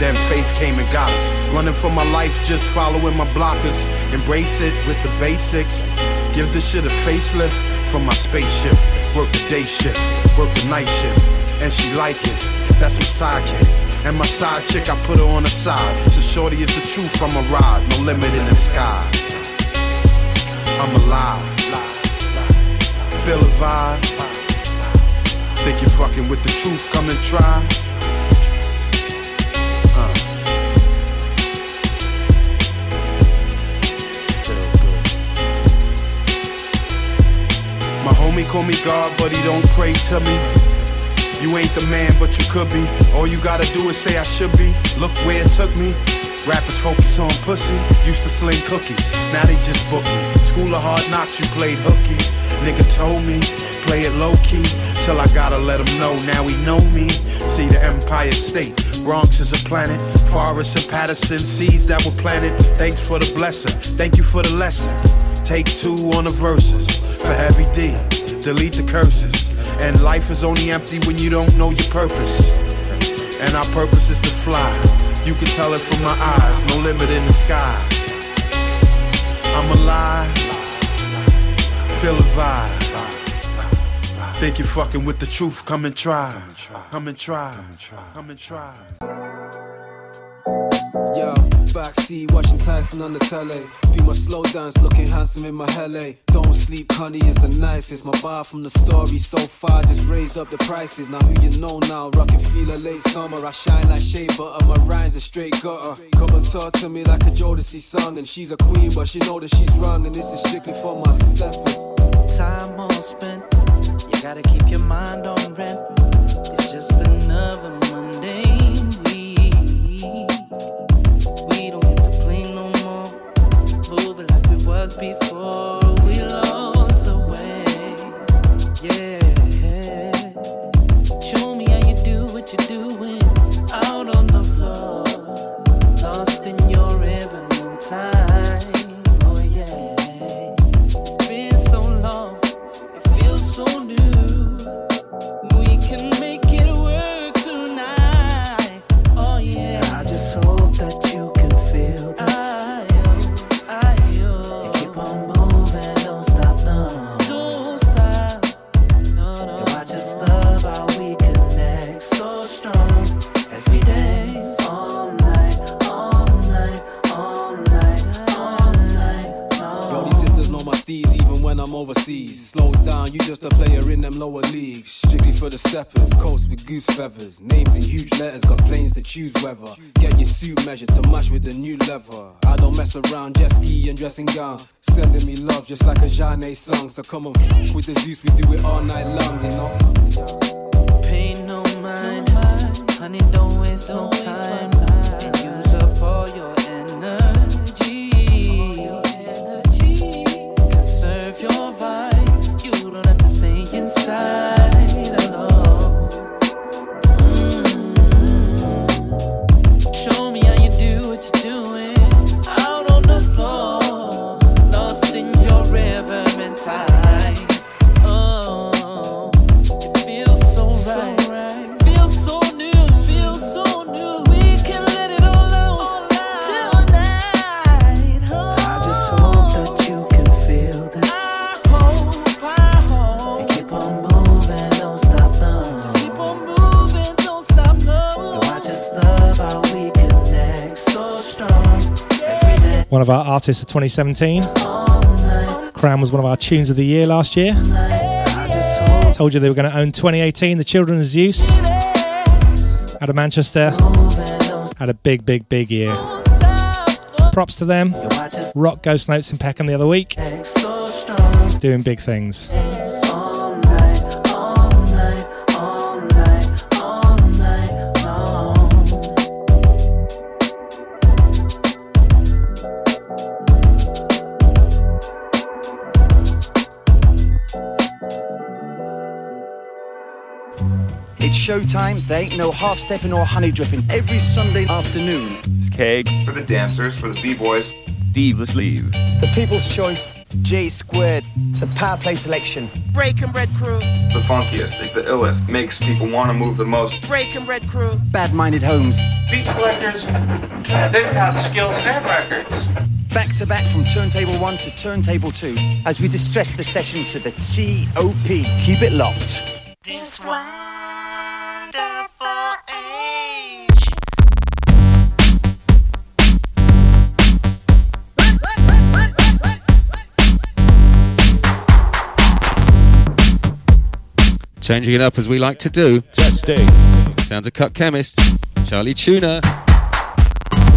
then faith came and got us. Running for my life, just following my blockers. Embrace it with the basics. Give this shit a facelift from my spaceship. Work the day shift, work the night shift. And she like it, that's my sidekick. And my side chick, I put her on the side. So shorty, it's the truth, I'm a ride, no limit in the sky. I'm alive. Feel a vibe. Think you're fucking with the truth, come and try. Uh. My homie call me God, but he don't pray to me. You ain't the man, but you could be. All you gotta do is say I should be. Look where it took me. Rappers focus on pussy. Used to sling cookies, now they just book me. School of hard knocks, you played hooky. Nigga told me, play it low key. Till I gotta let him know, now he know me. See the Empire State, Bronx is a planet. Forest and Patterson, seeds that were planted. Thanks for the blessing, thank you for the lesson. Take two on the verses for heavy D. Delete the curses. And life is only empty when you don't know your purpose. And our purpose is to fly. You can tell it from my eyes, no limit in the skies. I'm alive, feel a vibe. Think you're fucking with the truth, come and try. Come and try. Come and try. Yo, backseat watching Tyson on the telly. Do my slow dance, looking handsome in my Hele. Don't sleep, honey is the nicest. My bar from the story so far just raised up the prices. Now who you know now? Rockin' feel a late summer. I shine like shea butter. My rhymes are straight gutter. Come and talk to me like a Jodeci song. And she's a queen, but she know that she's wrong. And this is strictly for my steppers. Time well spent. Gotta keep your mind on rent. It's just another mundane week. We don't get to play no more. Moving like we was before. Lower leagues. Strictly for the steppers, coats with goose feathers. Names in huge letters, got planes to choose weather. Get your suit measured to match with the new leather. I don't mess around, jet ski and dressing gown. Sending me love just like a Jeanne song. So come on, f- with the Zeus, we do it all night long, you know. Pay no mind, honey, don't waste no time. And use up all your energy. Conserve your vibe side. One of our artists of 2017. Crown was one of our tunes of the year last year. Told you they were going to own 2018. The Children of Zeus out of Manchester had a big, big, big year. Props to them. Rock Ghost Notes in Peckham the other week. Doing big things. It's showtime. There ain't no half stepping or honey dripping every Sunday afternoon. It's Skeg for the dancers, for the b-boys. Steve, the Sleeve. The People's Choice, J Squared, the Power Play Selection. Breaking Bread Crew, The funkiest, the illest, makes people want to move the most. Breaking Bread Crew. Bad Minded Homes. Beat collectors, they've got skills and records. Back to back from Turntable 1 to Turntable 2 as we distress the session to the TOP. Keep it locked. This wonderful age. Changing it up as we like to do. Testing. Sounds a cut chemist. Chali 2na.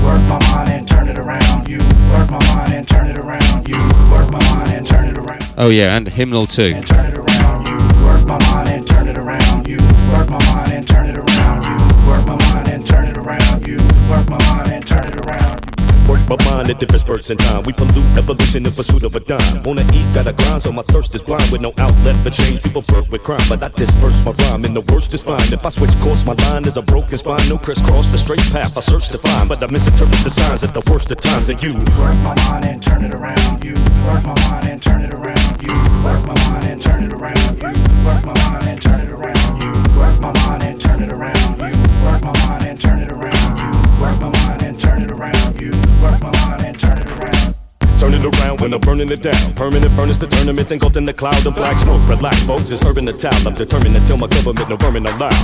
Work my mind and turn it around. You work my mind and turn it around. You work my mind and turn it around. Oh yeah, and hymnal too. Turn it around. You work my mind and turn it around. You work my mind and turn it around. You work my mind and turn it around. You work my mind and turn it around. Work my mind at different spurts in time. We pollute evolution in pursuit of a dime. Wanna eat, gotta grind, so my thirst is blind. With no outlet for change, people burp with crime. But I disperse my rhyme, and the worst is fine. If I switch course, my line is a broken spine. No crisscross, the straight path I search to find. But I misinterpret the signs at the worst of times. And you Work my mind and turn it around. You work my mind and turn it around. You work my mind and turn it around. You work my mind and turn it around. grab my Turn it around when I'm burning it down. Permanent furnace, the tournaments engulfed in the cloud of black smoke. Relax, folks, it's urban the town. I'm determined to tell my government no vermin allowed.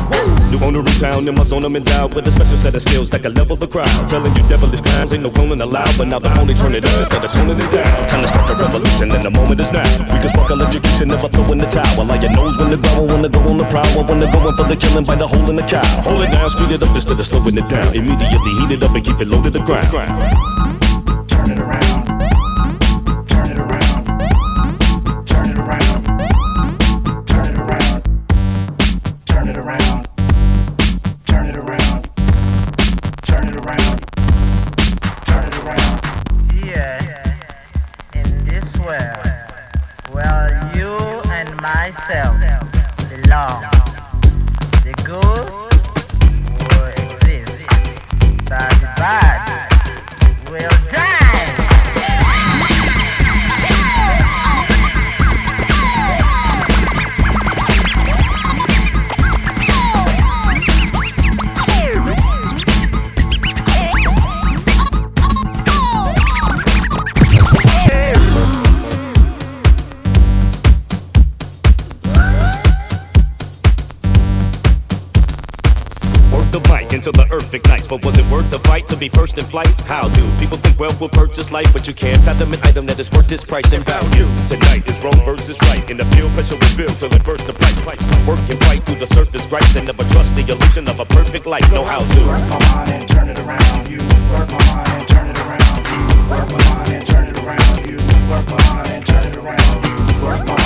New owner in town, in my zone, I'm endowed with a special set of skills that can level the crowd. Telling you devilish clowns ain't no cloning allowed, but now the only turn it up instead of toning it down. Time to start the revolution, and the moment is now. We can spark electrocution, never throw in the towel. Like your nose when to go, I wanna go on the prowl. when wanna go in for the killing by the hole in the cow. Hold it down, speed it up instead of slowing it down. Immediately heat it up and keep it low to the ground. Turn it around. Ignites. But was it worth the fight to be first in flight? How do people think wealth will purchase life? But you can't fathom an item that is worth this price and value. Tonight is wrong versus right. In the field, pressure will build till it bursts the price. Work and fight through the surface gripes and never trust the illusion of a perfect life. Know how to Work my mind and turn it around. You work my mind and turn it around. You work my mind and turn it around. You work my mind and turn it around. You work my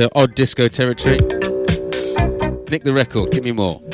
into odd disco territory. Nick the record, give me more.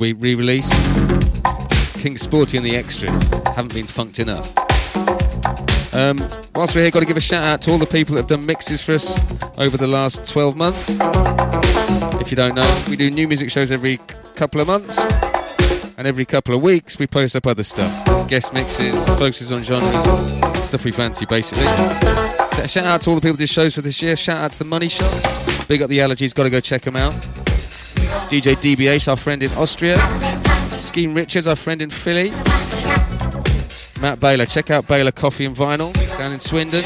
Wicked re release. King Sporty and the Extras haven't been funked enough. Um, whilst we're here, got to give a shout out to all the people that have done mixes for us over the last 12 months. If you don't know, we do new music shows every couple of months, and every couple of weeks we post up other stuff guest mixes, focuses on genres, stuff we fancy basically. So shout out to all the people who did shows for this year. Shout out to the Money Shop. Big up the allergies, got to go check them out. DJ DBH, our friend in Austria. Scheme Richards, our friend in Philly. Matt Baylor, check out Baylor Coffee and Vinyl down in Swindon.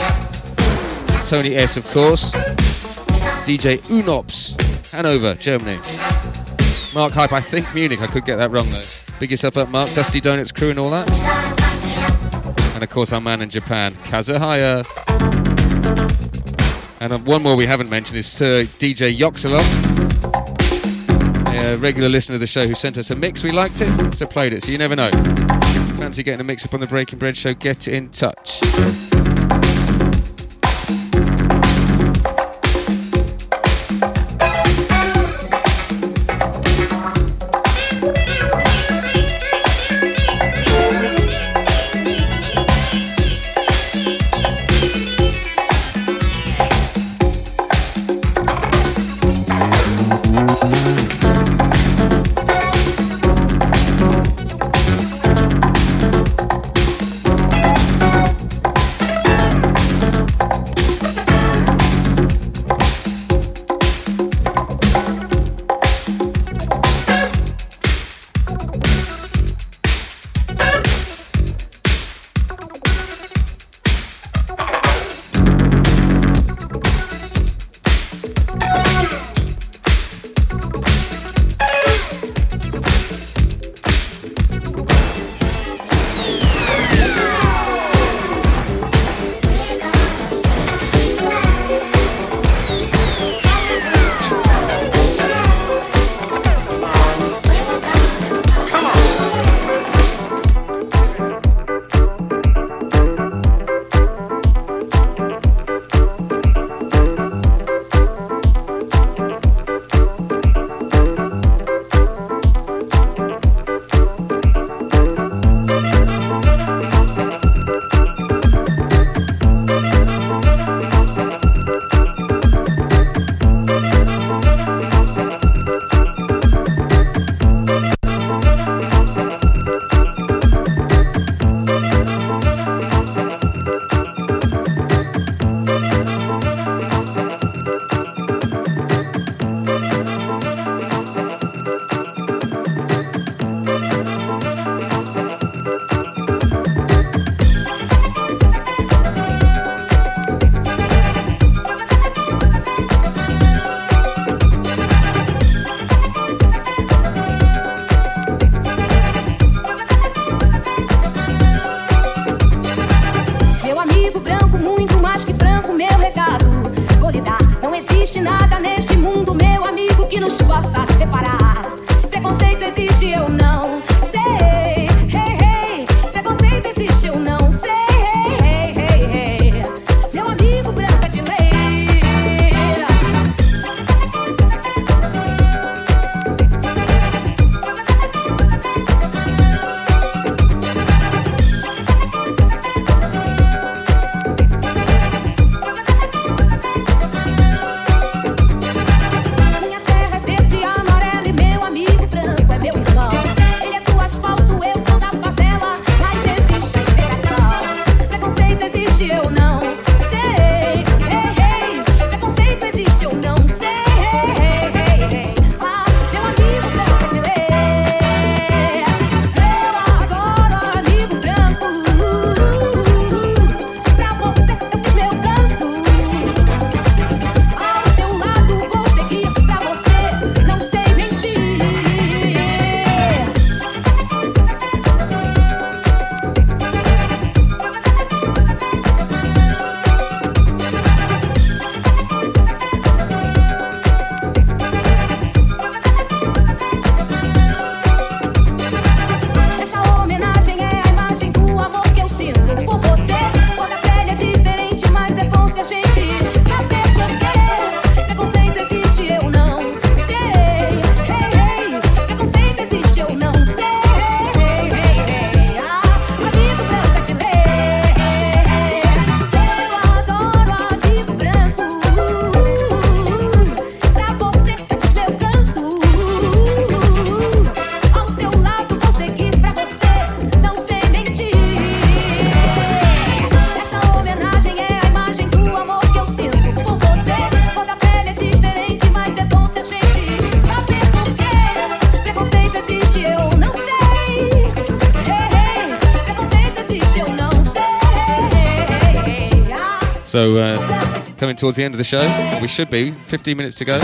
Tony S, of course. DJ Unops, Hanover, Germany. Mark Hype, I think Munich, I could get that wrong though. Big yourself up, Mark. Dusty Donuts crew and all that. And of course, our man in Japan, Kazahaya. And uh, one more we haven't mentioned is uh, DJ Yoxalon a regular listener of the show who sent us a mix. We liked it, so played it. So you never know. Fancy getting a mix up on the Breaking Bread show? Get in touch. Coming towards the end of the show, we should be 15 minutes to go.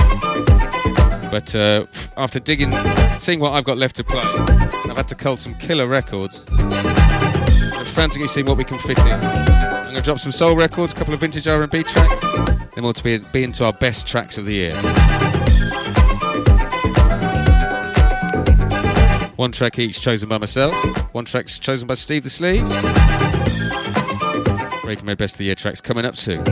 But uh, after digging, seeing what I've got left to play, I've had to cull some killer records. I'm frantically seeing what we can fit in. I'm going to drop some soul records, a couple of vintage R&B tracks, then we'll be, be into our best tracks of the year. One track each chosen by myself, one track's chosen by Steve the Sleeve. Breaking my best of the year tracks coming up soon.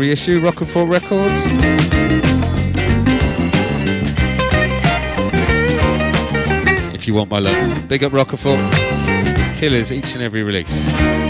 Melvin Sparks reissue, Rocafort Records. If you want my love, big up Rocafort. Killers each and every release.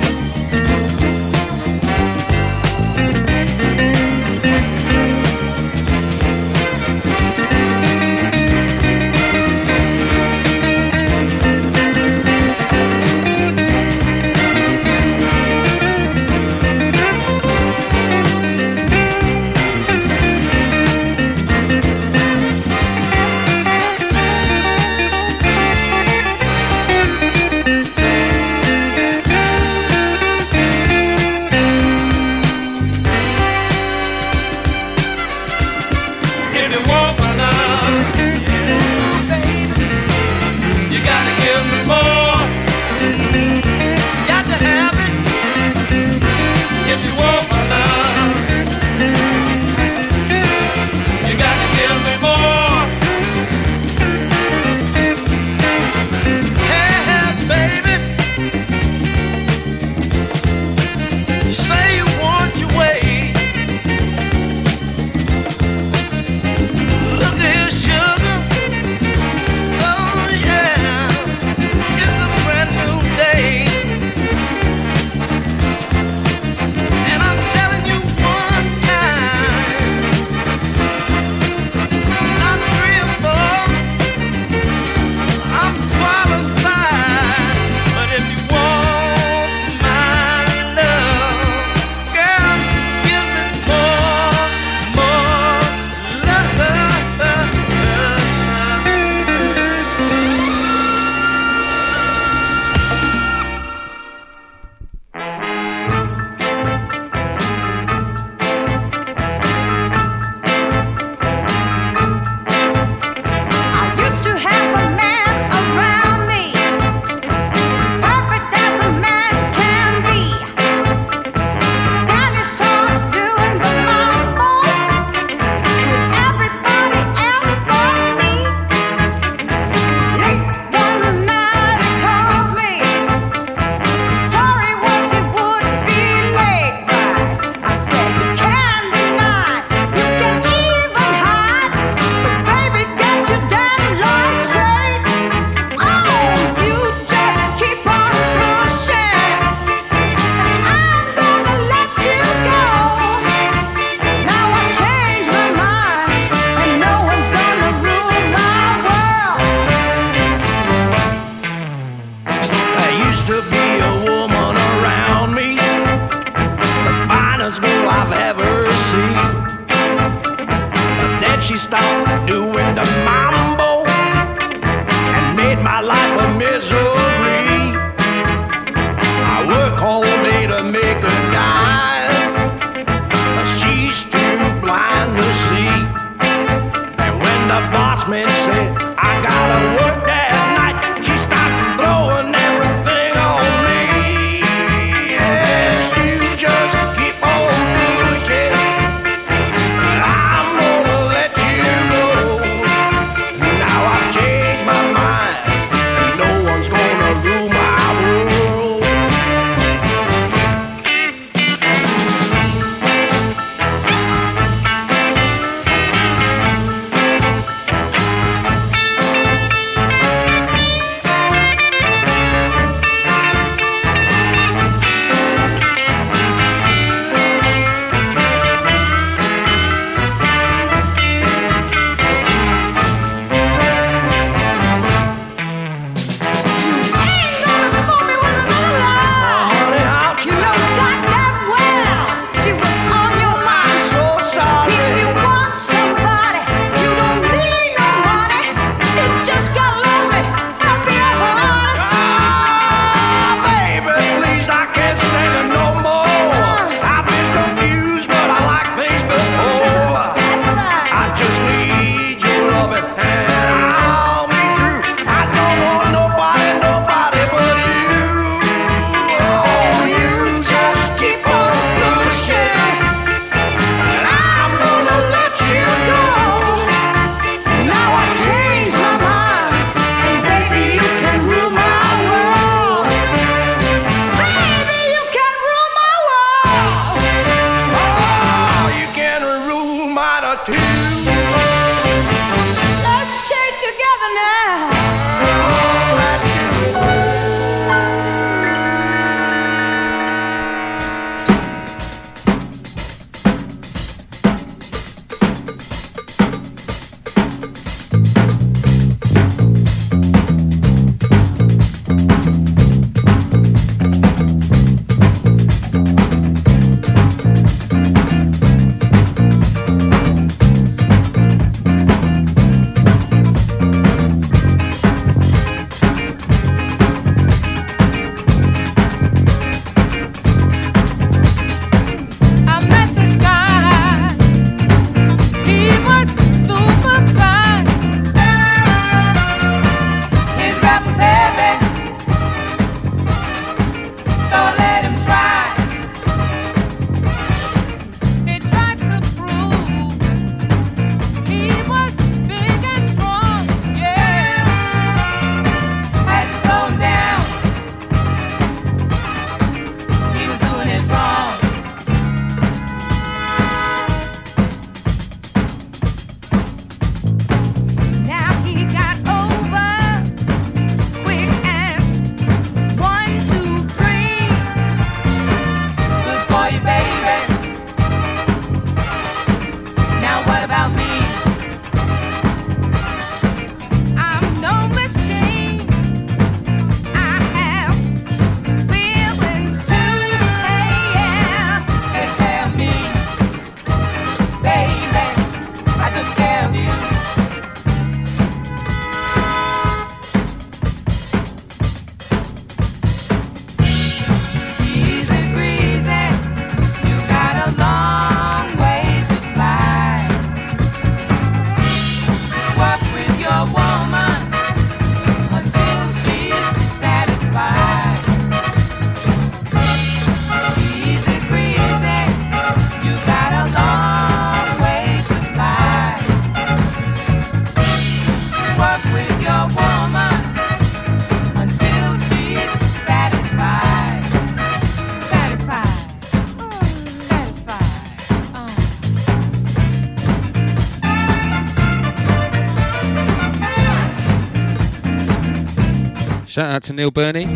Shout out to Neil Burney,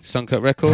Suncut Record.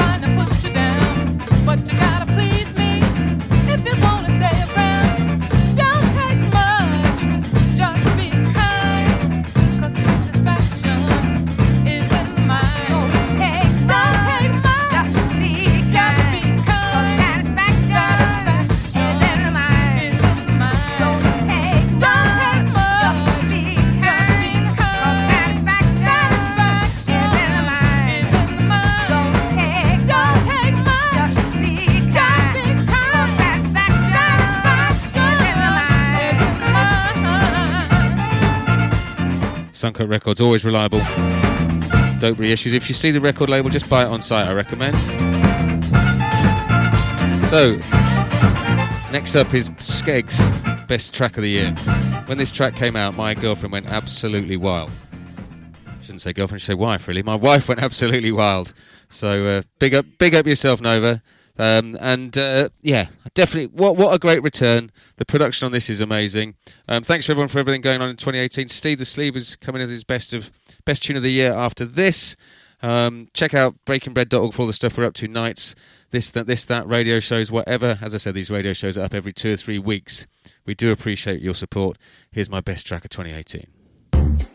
Records, always reliable. Dope reissues. If you see the record label, just buy it on site, I recommend. So, next up is Skeg's, best track of the year. When this track came out, my girlfriend went absolutely wild. Shouldn't say girlfriend, should say wife, really. My wife went absolutely wild. So, uh, big up, big up yourself, Nova. Um, and uh, yeah, definitely. What what a great return! The production on this is amazing. Um, thanks for everyone for everything going on in 2018. Steve the Sleeve is coming in with his best of best tune of the year after this. Um, check out breakingbread.org for all the stuff we're up to. Nights, this that this that radio shows, whatever. As I said, these radio shows are up every two or three weeks. We do appreciate your support. Here's my best track of 2018.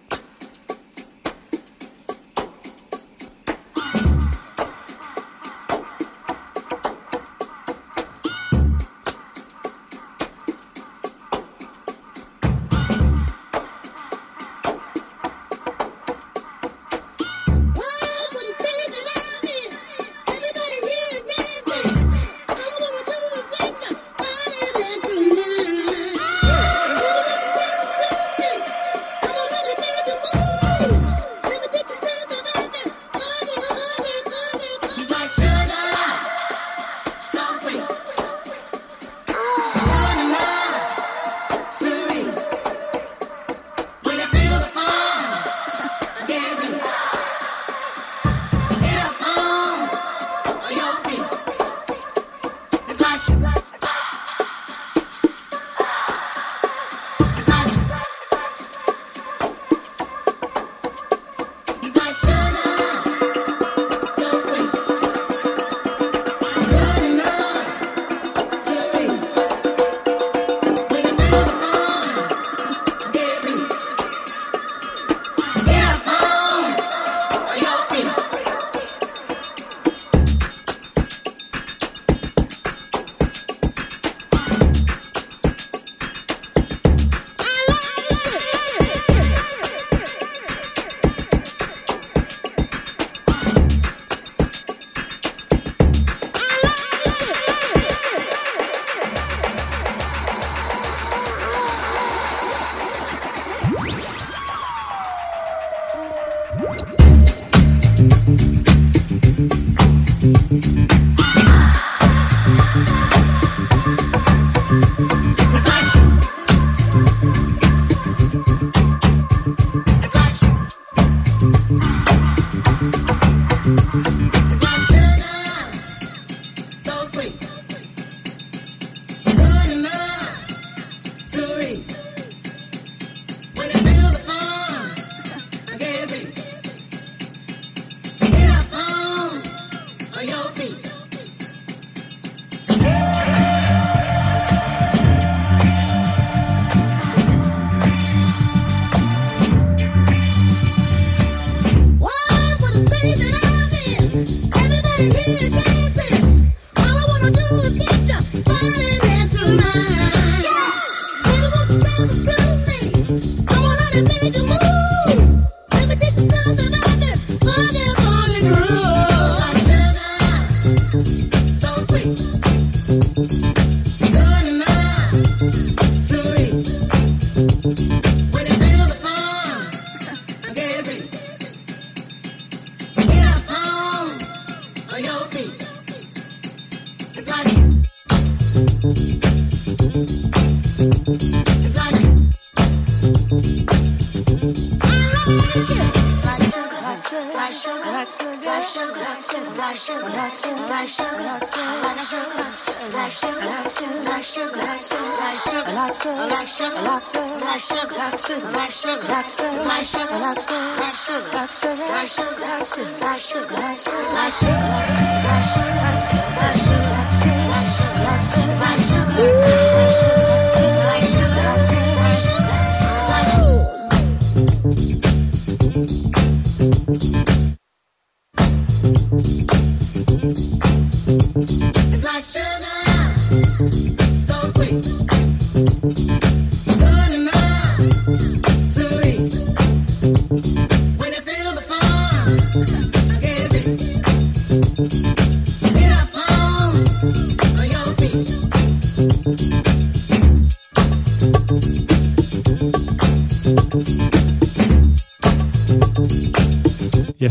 Sugar, like sugar, like sugar, like sugar, like sugar, like sugar, like sugar, like sugar, like sugar,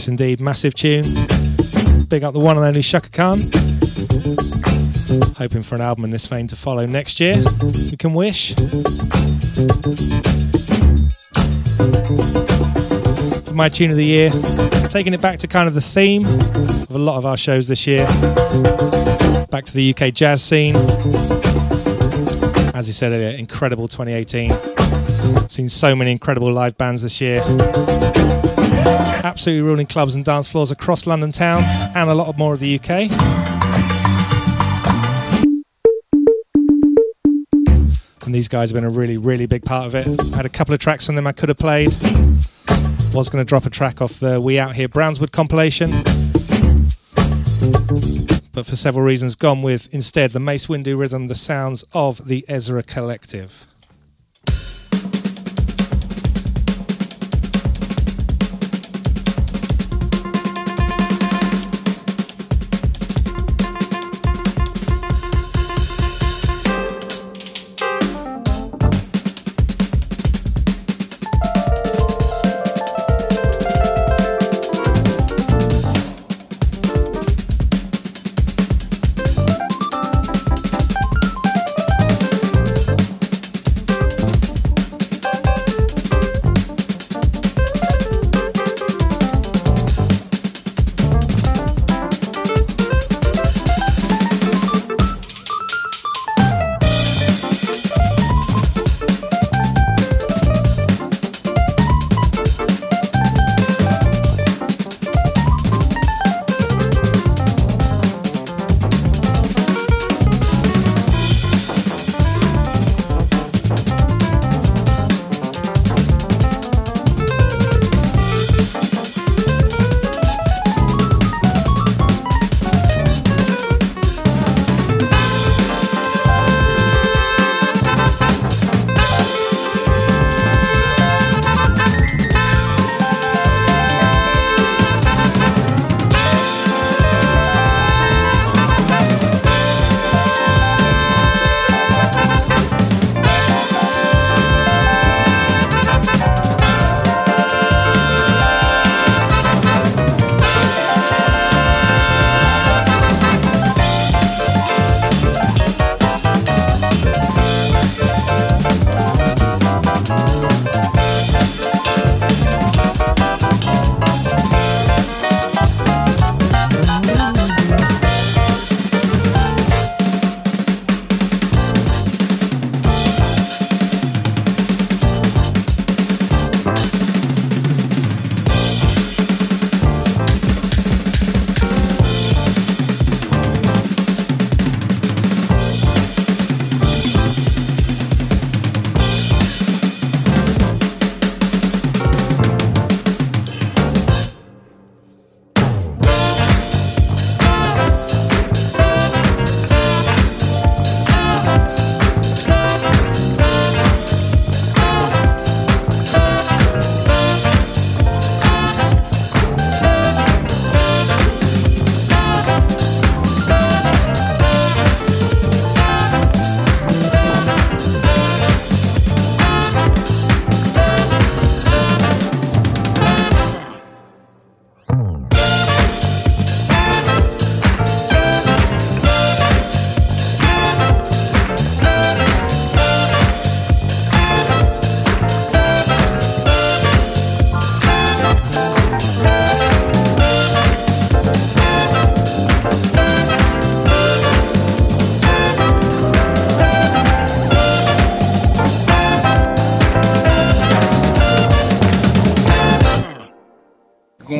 Indeed. Massive tune. Big up the one and only Chaka Khan. Hoping for an album in this vein to follow next year. We can wish. For my tune of the year, taking it back to kind of the theme of a lot of our shows this year. Back to the UK jazz scene. As you said earlier, incredible 2018. Seen so many incredible live bands this year. Absolutely ruling clubs and dance floors across London town and a lot more of the UK. And these guys have been a really, really big part of it. I had a couple of tracks from them I could have played. Was going to drop a track off the We Out Here Brownswood compilation. But for several reasons, gone with instead the Mace Windu rhythm, the sounds of the Ezra Collective.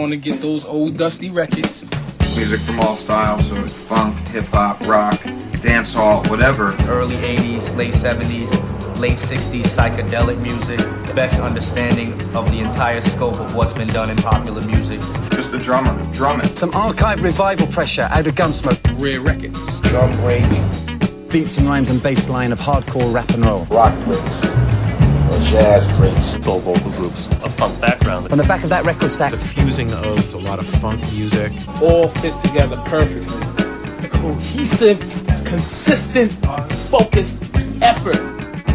Going to get those old dusty records. Music from all styles, so it's funk, hip hop, rock, dance hall, whatever. Early 80s, late 70s, late 60s psychedelic music. Best understanding of the entire scope of what's been done in popular music. Just the drummer, drumming. Some archive revival pressure out of Gunsmoke. Rare records. Drum break. Beats and rhymes and bass line of hardcore rap and roll. Rock breaks. Or jazz breaks. Soul vocal groups. A funk background. On the back of that record stack. The fusing of a lot of funk music. All fit together perfectly. A cohesive, consistent, focused effort.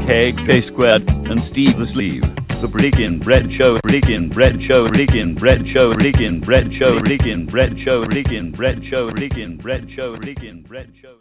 K, K Squared, and Steve the Sleeve. the Breaking Bread Show, Breaking Bread Show, Breaking Bread Show, Breaking Bread Show, Breaking Bread Show, Breaking Bread Show, Breaking Bread Show, Breaking Bread Show.